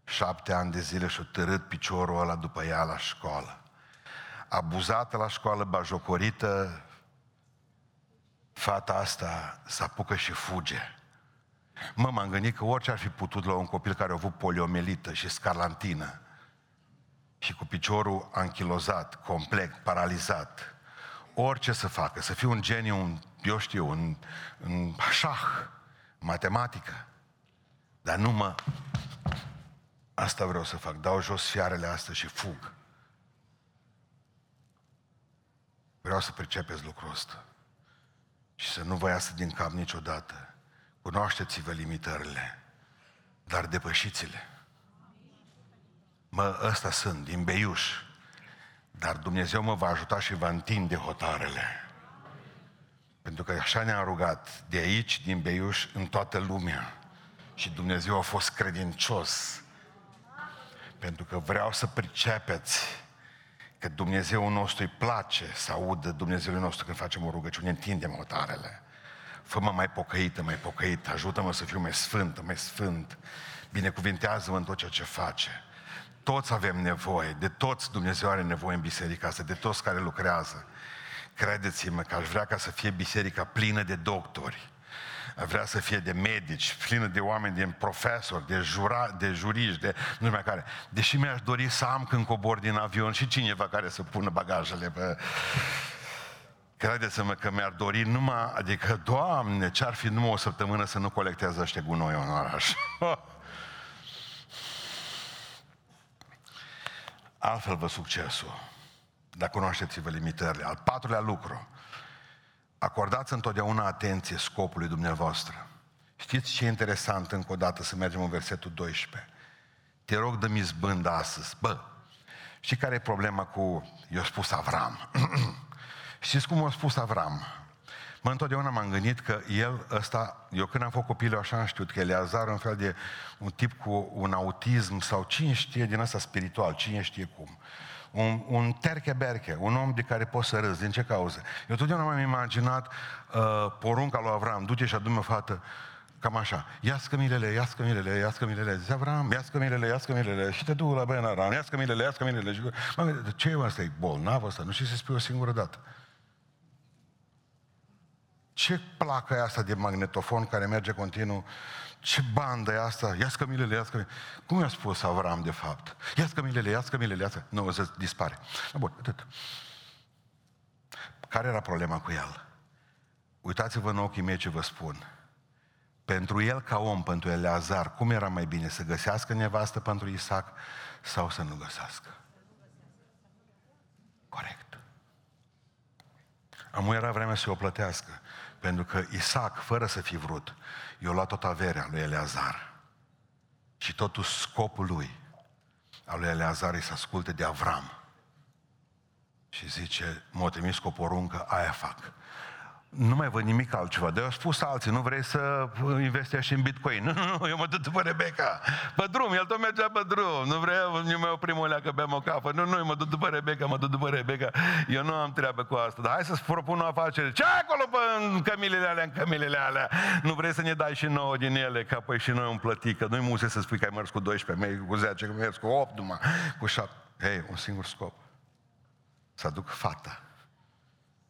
șapte ani de zile și-a târât piciorul ăla după ea la școală. Abuzată la școală, bajocorită, fata asta se apucă și fuge. Mă, m-am gândit că orice ar fi putut la un copil care a avut poliomelită și scarlantină și cu piciorul anchilozat, complet, paralizat, orice să facă, să fie un geniu, un, eu știu, în, în șah, matematică, dar nu mă... Asta vreau să fac, dau jos fiarele astea și fug. Vreau să pricepeți lucrul ăsta și să nu vă iasă din cap niciodată. Cunoașteți-vă limitările, dar depășiți-le. Mă, ăsta sunt, din beiuș. Dar Dumnezeu mă va ajuta și va întinde hotarele. Pentru că așa ne-a rugat de aici, din Beiuș, în toată lumea. Și Dumnezeu a fost credincios. Pentru că vreau să pricepeți că Dumnezeu nostru îi place să audă Dumnezeul nostru când facem o rugăciune, întindem otarele. Fă-mă mai pocăită, mai pocăit, ajută-mă să fiu mai sfânt, mai sfânt. Binecuvintează-mă în tot ceea ce face. Toți avem nevoie, de toți Dumnezeu are nevoie în biserica asta, de toți care lucrează. Credeți-mă că aș vrea ca să fie biserica plină de doctori, vrea să fie de medici, plină de oameni, de profesori, de, jura, de juriști, de nu știu mai care. Deși mi-aș dori să am când cobor din avion și cineva care să pună bagajele pe... Credeți-mă că mi-ar dori numai, adică, Doamne, ce-ar fi numai o săptămână să nu colectează ăștia gunoi în oraș. [laughs] Altfel vă succesul. Dar cunoașteți-vă limitările. Al patrulea lucru. Acordați întotdeauna atenție scopului dumneavoastră. Știți ce e interesant încă o dată să mergem în versetul 12? Te rog, dă-mi zbând astăzi. Bă, știi care e problema cu, eu spus Avram. [clears throat] Știți cum a spus Avram? Mă, întotdeauna m-am gândit că el ăsta, eu când am fost copil, așa am știut că Eleazar un fel de un tip cu un autism sau cine știe din asta spiritual, cine știe cum un, un terche-berche, un om de care poți să râzi. Din ce cauză? Eu totdeauna m-am imaginat uh, porunca lui Avram, du-te și adu-mi o fată cam așa, ia scămilele, ia scămilele, ia scămilele, zice Avram, ia scămilele, ia scămilele, și te du la Ben Aram, ia scămilele, ia scămilele. Și, mă, ce e asta? E bolnav ăsta? Nu știu să spui o singură dată. Ce placă e asta de magnetofon care merge continuu ce bandă e asta? Ia scămilele, ia scămilele. Cum i-a spus Avram, de fapt? Ia scămilele, ia scămilele, ia scămilele. Nu, să dispare. Bun, atât. Care era problema cu el? Uitați-vă în ochii mei ce vă spun. Pentru el ca om, pentru Eleazar, cum era mai bine? Să găsească nevastă pentru Isaac sau să nu găsească? Corect. Amu era vremea să o plătească. Pentru că Isaac, fără să fi vrut, i-a luat tot averea lui Eleazar. Și totul scopul lui, al lui Eleazar, e să asculte de Avram. Și zice, m-a trimis cu o poruncă, aia fac nu mai văd nimic altceva. De au spus alții, nu vrei să investești în Bitcoin. [laughs] Nu, nu, nu, eu mă duc după Rebecca. Pe drum, el tot mergea pe drum. Nu vreau, nu mai oprim o leacă, beam o cafă. Nu, nu, eu mă duc după Rebecca, mă duc după Rebecca. Eu nu am treabă cu asta. Dar hai să-ți propun o afacere. Ce acolo pe în cămilele alea, în cămilele alea? Nu vrei să ne dai și nouă din ele, ca păi și noi un plătică. Nu-i muse să spui că ai mers cu 12, mergi cu 10, că mergi cu 8 numai, cu 7. Hei, un singur scop. Să aduc fata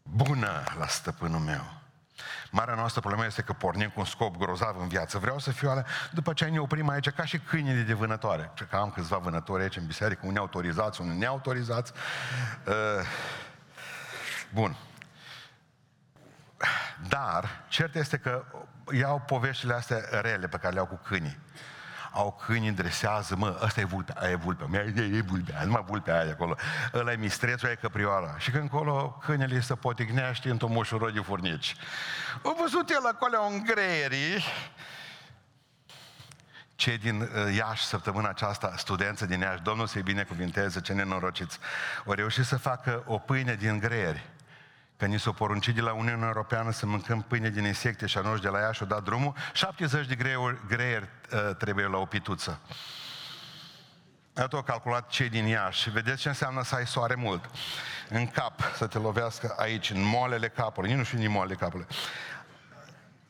bună la stăpânul meu. Marea noastră problemă este că pornim cu un scop grozav în viață. Vreau să fiu alea, după ce ne oprim aici ca și câinii de vânătoare. Cred că am câțiva vânători aici în biserică, unii autorizați, unii neautorizați. Uh, bun. Dar, cert este că iau poveștile astea rele pe care le au cu câinii. Au câini, dresează, mă, ăsta e vulpea, aia e vulpea, mea e, e vulpea, numai vulpea aia de acolo. Ăla e mistrețul, aia e căprioara. Și când acolo câinele se poticnește într-un moșură de furnici. Au văzut el acolo un greierii, cei din uh, Iași săptămâna aceasta, studență din Iași, Domnul să-i binecuvinteze, ce nenorociți, au reușit să facă o pâine din greieri. Că ni s-o poruncit de la Uniunea Europeană să mâncăm pâine din insecte și anuși de la Iași o dat drumul, 70 de greieri, greieri uh, trebuie la o pituță. Iată au calculat cei din Iași. Vedeți ce înseamnă să ai soare mult. În cap, să te lovească aici, în moalele capului. Nici nu știu din moalele capului.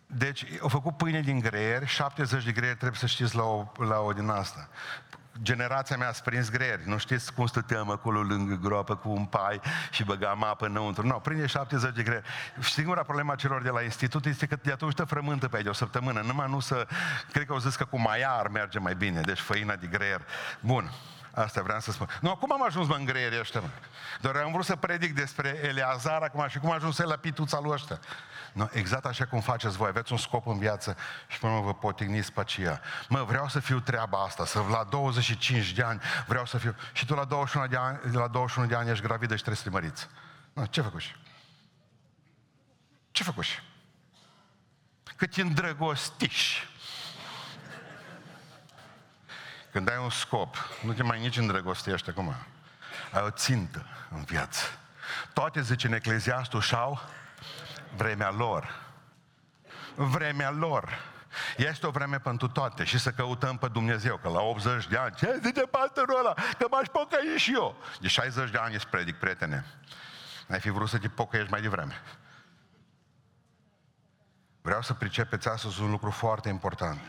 Deci, au făcut pâine din greier, 70 de greieri trebuie să știți la o, la o din asta. Generația mea a prins greieri. Nu știți cum stăteam acolo lângă groapă cu un pai și băgam apă înăuntru. Nu, prinde 70 de greieri. Singura problema celor de la institut este că de atunci te frământă pe aici o săptămână. Numai nu să... Cred că au zis că cu maiar merge mai bine. Deci făina de greier. Bun. Asta vreau să spun. Nu, acum am ajuns mă în greierii ăștia, mă. Doar am vrut să predic despre Eleazar acum și cum a ajuns el la pituța lui ăștia. No, exact așa cum faceți voi, aveți un scop în viață și până vă potigniți pe aceea. Mă, vreau să fiu treaba asta, să la 25 de ani vreau să fiu... Și tu la 21 de ani, la 21 de ani ești gravidă și trebuie să te măriți. No, ce făcuși? Ce făcuși? Că te îndrăgostiși. Când ai un scop, nu te mai nici îndrăgostești acum. Ai o țintă în viață. Toate, zice în Ecleziastul, și-au vremea lor. Vremea lor. Este o vreme pentru toate și să căutăm pe Dumnezeu, că la 80 de ani, ce zice pastorul ăla, că m-aș pocăi și eu. De 60 de ani ești predic, prietene. Ai fi vrut să te pocăiești mai devreme. Vreau să pricepeți astăzi un lucru foarte important.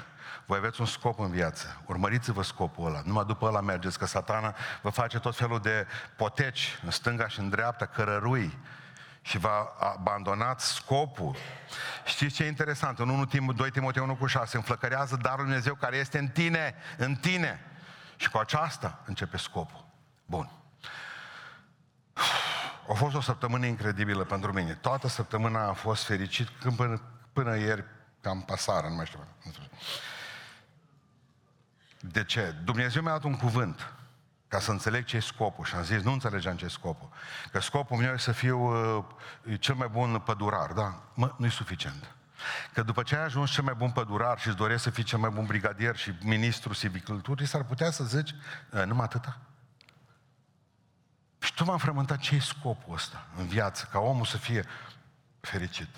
Voi aveți un scop în viață. Urmăriți-vă scopul ăla. Numai după ăla mergeți, că satana vă face tot felul de poteci în stânga și în dreapta, cărărui și va abandonat scopul. Știți ce e interesant? În 1 Tim, 2 Timotei 1 cu 6, înflăcărează darul Lui Dumnezeu care este în tine, în tine. Și cu aceasta începe scopul. Bun. A fost o săptămână incredibilă pentru mine. Toată săptămâna am fost fericit până, până ieri cam pasară, nu mai știu. De ce? Dumnezeu mi-a dat un cuvânt ca să înțeleg ce e scopul. Și am zis, nu înțelegeam ce e scopul. Că scopul meu e să fiu uh, cel mai bun pădurar, da? Mă, nu e suficient. Că după ce ai ajuns cel mai bun pădurar și îți doresc să fii cel mai bun brigadier și ministru civiculturii, s-ar putea să zici, uh, numai atâta. Și tu m-am frământat ce e scopul ăsta în viață, ca omul să fie fericit.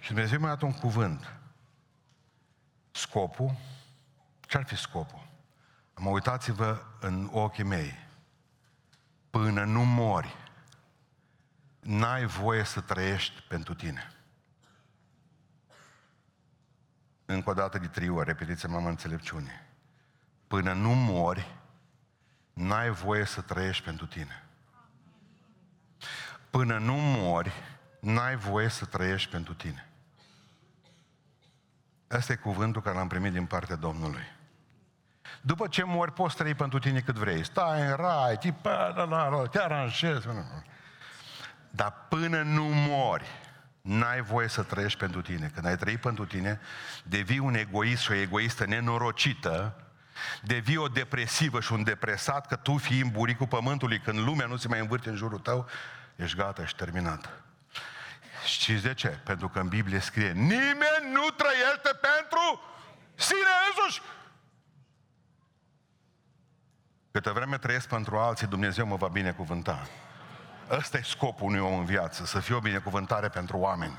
Și Dumnezeu mi-a dat un cuvânt. Scopul, ce ar fi scopul? Mă uitați-vă în ochii mei. Până nu mori, n-ai voie să trăiești pentru tine. Încă o dată de trei ori, repetiți mama înțelepciune. Până nu mori, n-ai voie să trăiești pentru tine. Până nu mori, n-ai voie să trăiești pentru tine. Asta e cuvântul care l-am primit din partea Domnului. După ce mori, poți trăi pentru tine cât vrei. Stai în rai, te aranjezi. Dar până nu mori, n-ai voie să trăiești pentru tine. Când ai trăit pentru tine, devii un egoist și o egoistă nenorocită, devii o depresivă și un depresat, că tu fii în buricul pământului, când lumea nu se mai învârte în jurul tău, ești gata, ești terminat. Știți de ce? Pentru că în Biblie scrie, nimeni nu trăiește pentru sine însuși. Câte vreme trăiesc pentru alții, Dumnezeu mă va binecuvânta. Ăsta e scopul unui om în viață, să fie o binecuvântare pentru oameni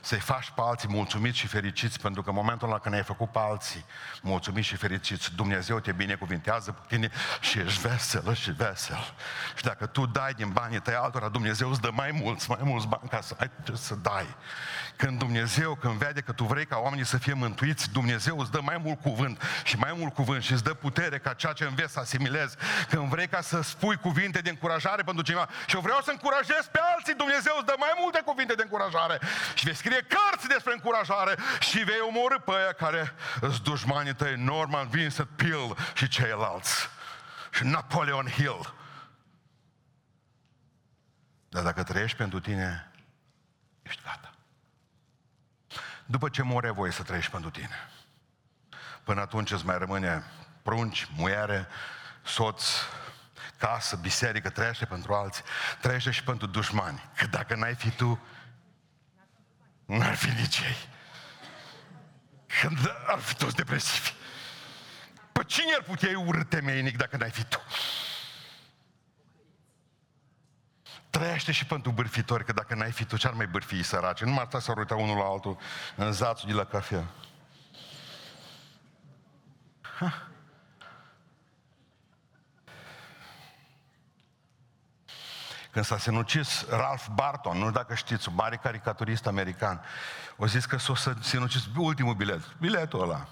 să-i faci pe alții mulțumiți și fericiți, pentru că în momentul ăla când ai făcut pe alții mulțumiți și fericiți, Dumnezeu te binecuvintează pe tine și ești vesel și vesel. Și dacă tu dai din banii tăi altora, Dumnezeu îți dă mai mulți, mai mulți bani ca să ai ce să dai. Când Dumnezeu, când vede că tu vrei ca oamenii să fie mântuiți, Dumnezeu îți dă mai mult cuvânt și mai mult cuvânt și îți dă putere ca ceea ce înveți să asimilezi. Când vrei ca să spui cuvinte de încurajare pentru cineva și eu vreau să încurajez pe alții, Dumnezeu îți dă mai multe cuvinte de încurajare. Și vei scrie cărți despre încurajare și vei omorâ pe aia care îți dușmanii tăi, Norman Vincent Peale și ceilalți. Și Napoleon Hill. Dar dacă trăiești pentru tine, ești gata. După ce mori, ai voie să trăiești pentru tine. Până atunci îți mai rămâne prunci, muiere, soț, casă, biserică, trăiește pentru alții, trăiește și pentru dușmani. Că dacă n-ai fi tu, n-ar fi nici ei. Când ar fi toți depresivi. Pe cine ar putea urâ temeinic dacă n-ai fi tu? Trăiește și pentru bârfitori, că dacă n-ai fi tu, ce-ar mai bârfi săraci? Nu mai să uita unul la altul în zațul de la cafea. Ha. Când s-a sinucis Ralph Barton, nu dacă știți, un mare caricaturist american, o zis că s-a sinucis ultimul bilet, biletul ăla.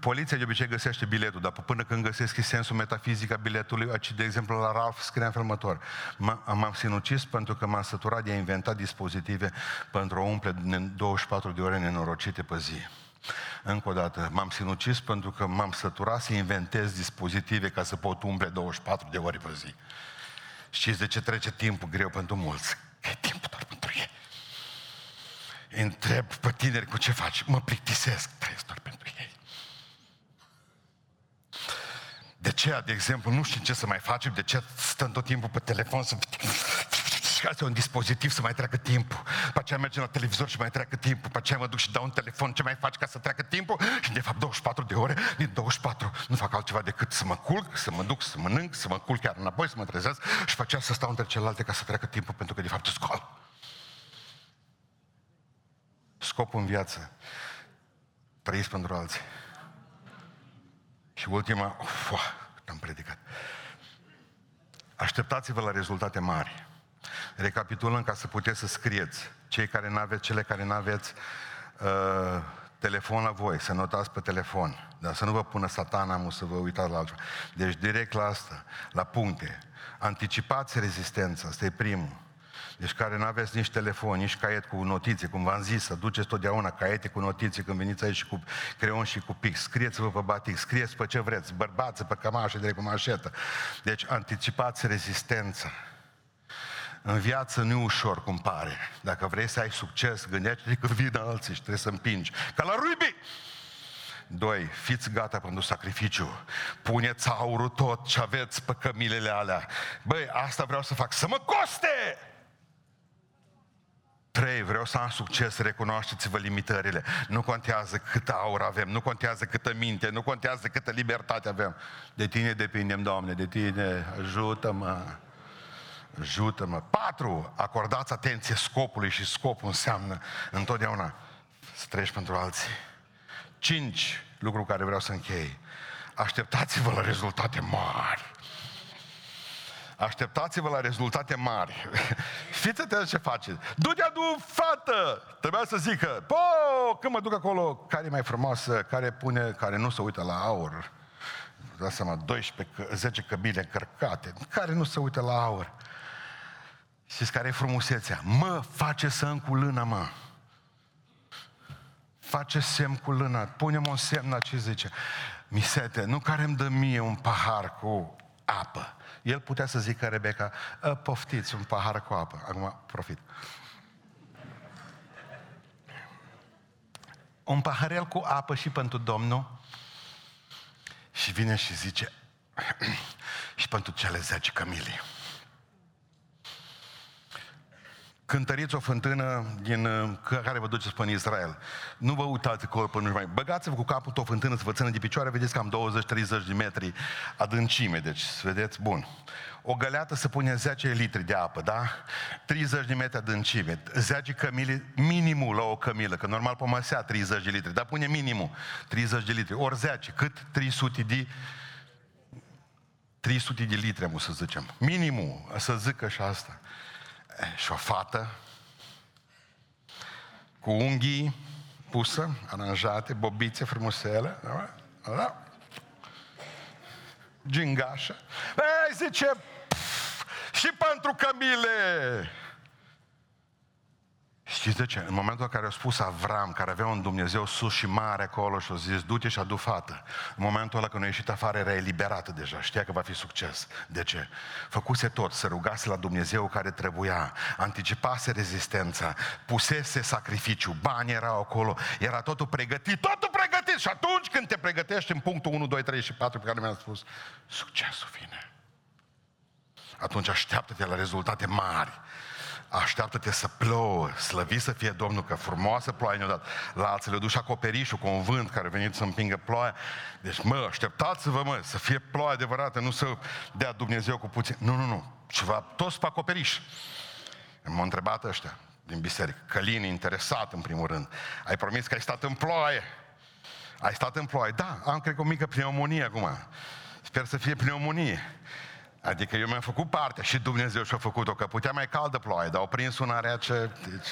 Poliția de obicei găsește biletul, dar până când găsesc sensul metafizic a biletului, aici, de exemplu, la Ralph scrie în felul M-am sinucis pentru că m-am săturat de a inventa dispozitive pentru a umple 24 de ore nenorocite pe zi. Încă o dată, m-am sinucis pentru că m-am săturat să inventez dispozitive ca să pot umple 24 de ore pe zi. Știți de ce trece timpul greu pentru mulți? Că e timpul doar pentru ei. Întreb pe tineri cu ce faci? Mă plictisesc, trăiesc doar pentru ei. De ce, de exemplu, nu știm ce să mai facem, de ce stăm tot timpul pe telefon să asta un dispozitiv să mai treacă timpul. După aceea mergem la televizor și mai treacă timpul. După aceea mă duc și dau un telefon, ce mai faci ca să treacă timpul? Și de fapt 24 de ore, din 24 nu fac altceva decât să mă culc, să mă duc, să mănânc, să mă culc chiar înapoi, să mă trezesc și după aceea să stau între celelalte ca să treacă timpul, pentru că de fapt scol. Scopul în viață. Trăiți pentru alții. Și ultima, uf, am predicat. Așteptați-vă la rezultate mari. Recapitulăm ca să puteți să scrieți. Cei care nu aveți, cele care nu aveți uh, telefon la voi, să notați pe telefon. Dar să nu vă pună satana mu să vă uitați la altceva. Deci direct la asta, la puncte. Anticipați rezistența, asta e primul. Deci care nu aveți nici telefon, nici caiet cu notițe, cum v-am zis, să duceți totdeauna caiete cu notițe când veniți aici cu creion și cu pix. Scrieți-vă pe batic, scrieți pe ce vreți, bărbați pe cămașă, direct cu mașetă. Deci anticipați rezistența. În viață nu e ușor cum pare. Dacă vrei să ai succes, gândește-te că vin alții și trebuie să împingi. Ca la ruibi! Doi, fiți gata pentru sacrificiu. Puneți aurul tot ce aveți pe cămilele alea. Băi, asta vreau să fac. Să mă coste! Trei, vreau să am succes, recunoașteți-vă limitările. Nu contează câtă aur avem, nu contează câtă minte, nu contează câtă libertate avem. De tine depindem, Doamne, de tine, ajută-mă. Ajută-mă. Patru, acordați atenție scopului și scopul înseamnă întotdeauna să treci pentru alții. Cinci, lucru care vreau să închei. Așteptați-vă la rezultate mari. Așteptați-vă la rezultate mari. [laughs] Fiți atenți ce faceți. Du-te adu fată! Trebuia să zică, po, când mă duc acolo, care e mai frumoasă, care pune, care nu se uită la aur. Dați seama, 12, 10 căbile încărcate, care nu se uită la aur. Știți care e frumusețea? Mă, face să cu lână, mă. Face semn cu lână. Punem un semn la ce zice. Misete, nu care îmi dă mie un pahar cu apă. El putea să zică Rebecca, ă, poftiți un pahar cu apă. Acum profit. Un paharel cu apă și pentru Domnul și vine și zice [clears throat] și pentru cele zece cămilii. Cântăriți o fântână din uh, care vă duceți până în Israel. Nu vă uitați acolo până mai. Băgați-vă cu capul o fântână să vă țină de picioare, vedeți cam 20-30 de metri adâncime, deci vedeți, bun. O găleată se pune 10 litri de apă, da? 30 de metri adâncime. 10 cămile, minimul la o cămilă, că normal pe măsea 30 de litri, dar pune minimul 30 de litri. Ori 10, cât? 300 de 300 de litri, am să zicem. Minimul, să zică și asta și o fată cu unghii pusă, aranjate, bobițe frumosele, da? da? gingașă. Ei, zice, pf, și pentru Camile. Știți de ce? În momentul în care a spus Avram, care avea un Dumnezeu sus și mare acolo și a zis, du-te și adu fată. În momentul ăla când a ieșit afară era eliberată deja, știa că va fi succes. De ce? Făcuse tot, să rugase la Dumnezeu care trebuia, anticipase rezistența, pusese sacrificiu, bani erau acolo, era totul pregătit, totul pregătit oprit și atunci când te pregătești în punctul 1, 2, 3 și 4 pe care mi-am spus, succesul vine. Atunci așteaptă-te la rezultate mari. Așteaptă-te să plouă, slăvi să fie Domnul, că frumoasă ploaie ne-a dat. La alții le duci acoperișul cu un vânt care a venit să împingă ploaia. Deci, mă, așteptați-vă, mă, să fie ploaie adevărată, nu să dea Dumnezeu cu puțin. Nu, nu, nu. Ceva, toți pe acoperiș. M-au întrebat ăștia din biserică, Călin, interesat în primul rând. Ai promis că ai stat în ploaie. Ai stat în ploaie. Da, am, cred că, o mică pneumonie acum. Sper să fie pneumonie. Adică eu mi-am făcut partea și Dumnezeu și-a făcut-o, că putea mai caldă ploaie, dar au prins una rece. Deci,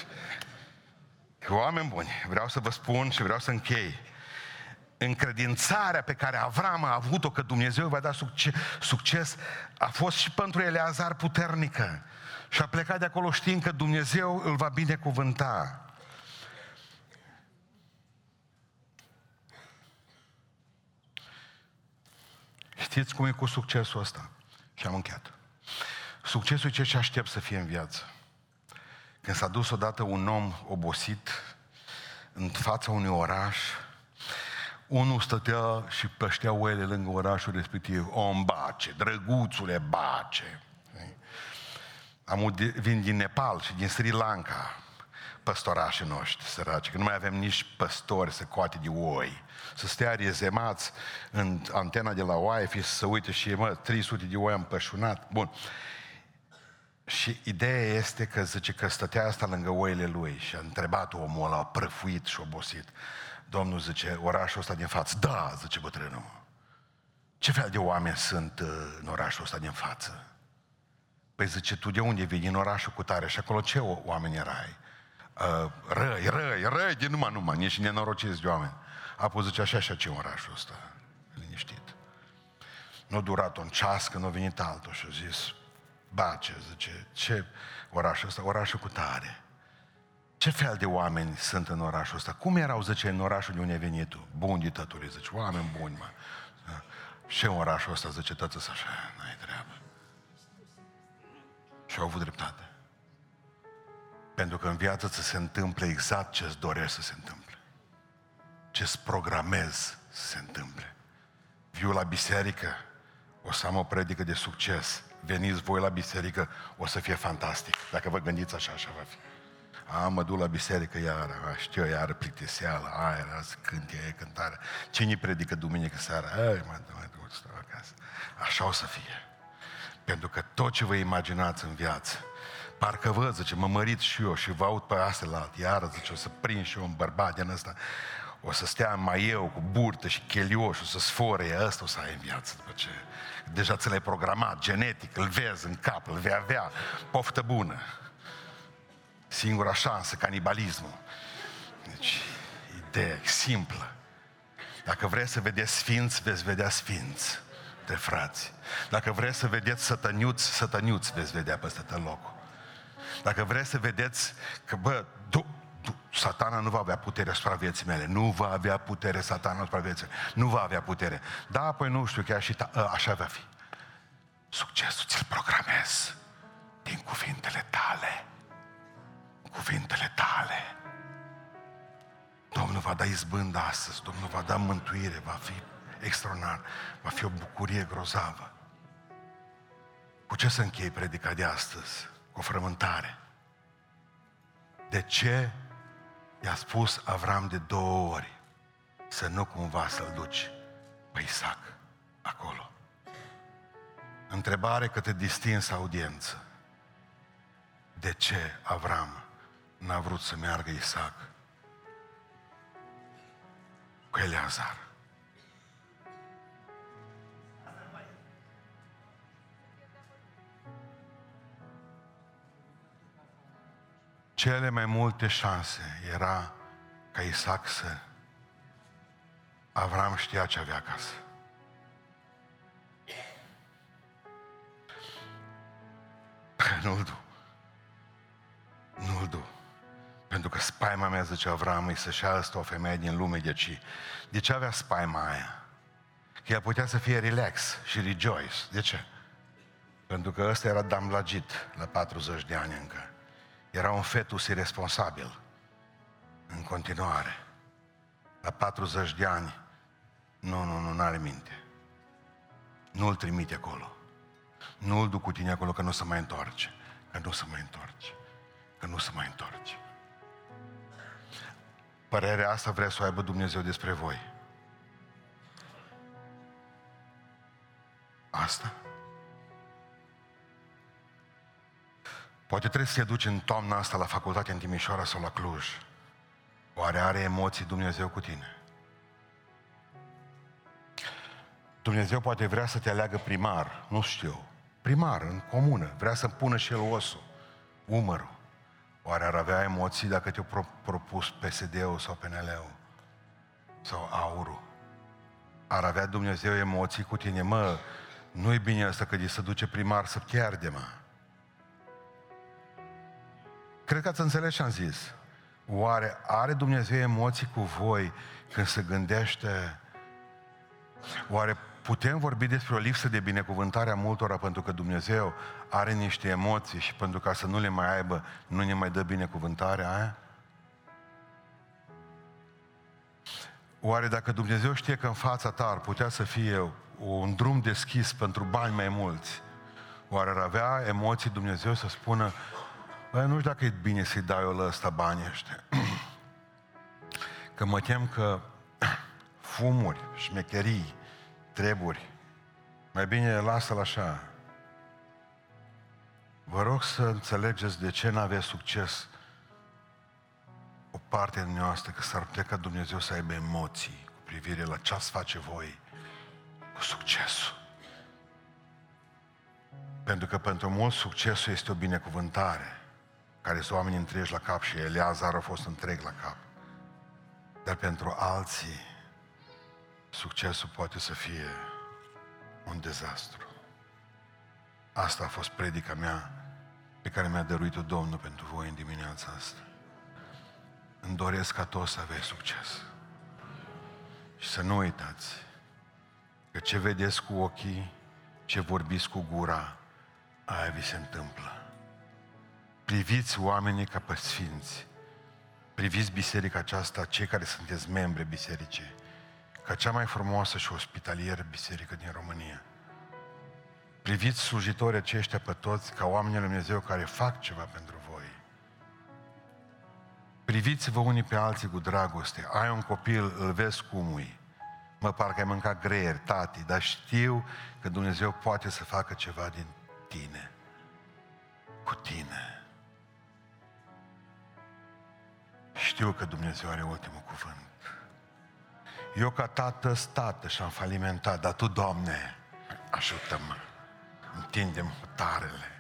oameni buni, vreau să vă spun și vreau să închei. Încredințarea pe care Avram a avut-o că Dumnezeu va da succes, succes a fost și pentru Eleazar puternică. Și a plecat de acolo știind că Dumnezeu îl va binecuvânta. Știți cum e cu succesul ăsta? Și am încheiat. Succesul e ce ce aștept să fie în viață. Când s-a dus odată un om obosit în fața unui oraș, unul stătea și păștea oile lângă orașul respectiv. Om bace, drăguțule bace. Am vin din Nepal și din Sri Lanka, păstorașii noștri săraci, că nu mai avem nici păstori să coate de oi să stea rezemați în antena de la Wi-Fi, să se uite și, mă, 300 de oi am pășunat. Bun. Și ideea este că zice că stătea asta lângă oile lui și a întrebat omul ăla, prăfuit și obosit. Domnul zice, orașul ăsta din față. Da, zice bătrânul. Ce fel de oameni sunt uh, în orașul ăsta din față? Păi zice, tu de unde vii? Din orașul cu tare. Și acolo ce oameni erai? Uh, răi, răi, răi, din numai numai, nici nenorociți de oameni. Apoi zice, așa și ce orașul ăsta, liniștit. Nu a durat un ceas când a venit altul și a zis, Bace, zice, ce orașul ăsta? Orașul cu tare. Ce fel de oameni sunt în orașul ăsta? Cum erau, zice, în orașul de unde ai venit tu? Bun de tătului, zice, oameni buni, mă. Și în orașul ăsta, zice, tăță așa, n-ai treabă. Și au avut dreptate. Pentru că în viață ți se întâmplă exact ce îți dorești să se întâmple ce-ți programez să se întâmple. Viu la biserică, o să am o predică de succes. Veniți voi la biserică, o să fie fantastic. Dacă vă gândiți așa, așa va fi. A, mă duc la biserică iară, a, știu eu, iară plictiseală, aia, era să cânt e cântare. Cine predică duminică seara? Ai, mă, mă duc, stau acasă. Așa o să fie. Pentru că tot ce vă imaginați în viață, parcă văd, zice, mă mărit și eu și vă aud pe astea la alt, iară, zice, o să prind și eu un bărbat din ăsta o să stea mai eu cu burtă și chelioș, o să sfore, ăsta o să ai în viață după ce deja ți l-ai programat genetic, îl vezi în cap, îl vei avea, poftă bună. Singura șansă, canibalismul. Deci, idee simplă. Dacă vreți să vedeți sfinți, veți vedea sfinți de frați. Dacă vreți să vedeți sătăniuți, sătăniuți veți vedea peste tot locul. Dacă vreți să vedeți că, bă, satana nu va avea putere asupra vieții mele. Nu va avea putere satana asupra vieții Nu va avea putere. Da, păi nu știu, chiar și ta, ă, așa va fi. Succesul ți-l programez din cuvintele tale. Cuvintele tale. Domnul va da izbândă astăzi, Domnul va da mântuire, va fi extraordinar, va fi o bucurie grozavă. Cu ce să închei predica de astăzi? Cu o frământare. De ce i-a spus Avram de două ori să nu cumva să-l duci pe Isaac acolo. Întrebare către distinsă audiență. De ce Avram n-a vrut să meargă Isaac cu Eleazar? Cele mai multe șanse era ca Isaac să... Avram știa ce avea acasă. Nu-l du. Nu-l du. Pentru că spaima mea, zice Avram, îi să-și asta o femeie din lume de ce? De ce avea spaima aia? Că ea putea să fie relax și rejoice. De ce? Pentru că ăsta era damlagit la 40 de ani încă. Era un fetus irresponsabil. În continuare. la 40 de ani, nu, nu, nu, n-are minte. Nu-l trimite acolo. Nu-l duc cu tine acolo că nu se mai întoarce. Că nu se mai întoarce. Că nu se mai întoarce. Părerea asta vrea să o aibă Dumnezeu despre voi. Asta? Poate trebuie să te duci în toamna asta la facultate în Timișoara sau la Cluj. Oare are emoții Dumnezeu cu tine? Dumnezeu poate vrea să te aleagă primar, nu știu, primar, în comună, vrea să pună și el osul, umărul. Oare ar avea emoții dacă te-o pro- propus PSD-ul sau PNL-ul? Sau aurul? Ar avea Dumnezeu emoții cu tine? Mă, nu-i bine asta că de să duce primar să pierde, mă. Cred că ați înțeles ce am zis. Oare are Dumnezeu emoții cu voi când se gândește? Oare putem vorbi despre o lipsă de binecuvântare a multora pentru că Dumnezeu are niște emoții și pentru ca să nu le mai aibă, nu ne mai dă binecuvântarea aia? Oare dacă Dumnezeu știe că în fața ta ar putea să fie un drum deschis pentru bani mai mulți, oare ar avea emoții Dumnezeu să spună Bă, nu știu dacă e bine să-i dau eu la ăsta banii ăștia. Că mă tem că fumuri, șmecherii, treburi, mai bine lasă-l așa. Vă rog să înțelegeți de ce nu aveți succes o parte din noastră, că s-ar putea ca Dumnezeu să aibă emoții cu privire la ce ați face voi cu succesul. Pentru că pentru mulți succesul este o binecuvântare care sunt oameni întregi la cap și Eleazar a fost întreg la cap. Dar pentru alții, succesul poate să fie un dezastru. Asta a fost predica mea pe care mi-a dăruit-o Domnul pentru voi în dimineața asta. Îmi doresc ca toți să aveți succes. Și să nu uitați că ce vedeți cu ochii, ce vorbiți cu gura, aia vi se întâmplă. Priviți oamenii ca pe sfinți. Priviți biserica aceasta, cei care sunteți membri bisericii, ca cea mai frumoasă și ospitalieră biserică din România. Priviți slujitorii aceștia pe toți ca oamenii lui Dumnezeu care fac ceva pentru voi. Priviți-vă unii pe alții cu dragoste. Ai un copil, îl vezi cum e. Mă, parcă ai mâncat greier, tati, dar știu că Dumnezeu poate să facă ceva din tine. Cu tine. Știu că Dumnezeu are ultimul cuvânt. Eu ca tată tată și am falimentat, dar Tu, Doamne, ajută-mă, întinde-mi hotarele.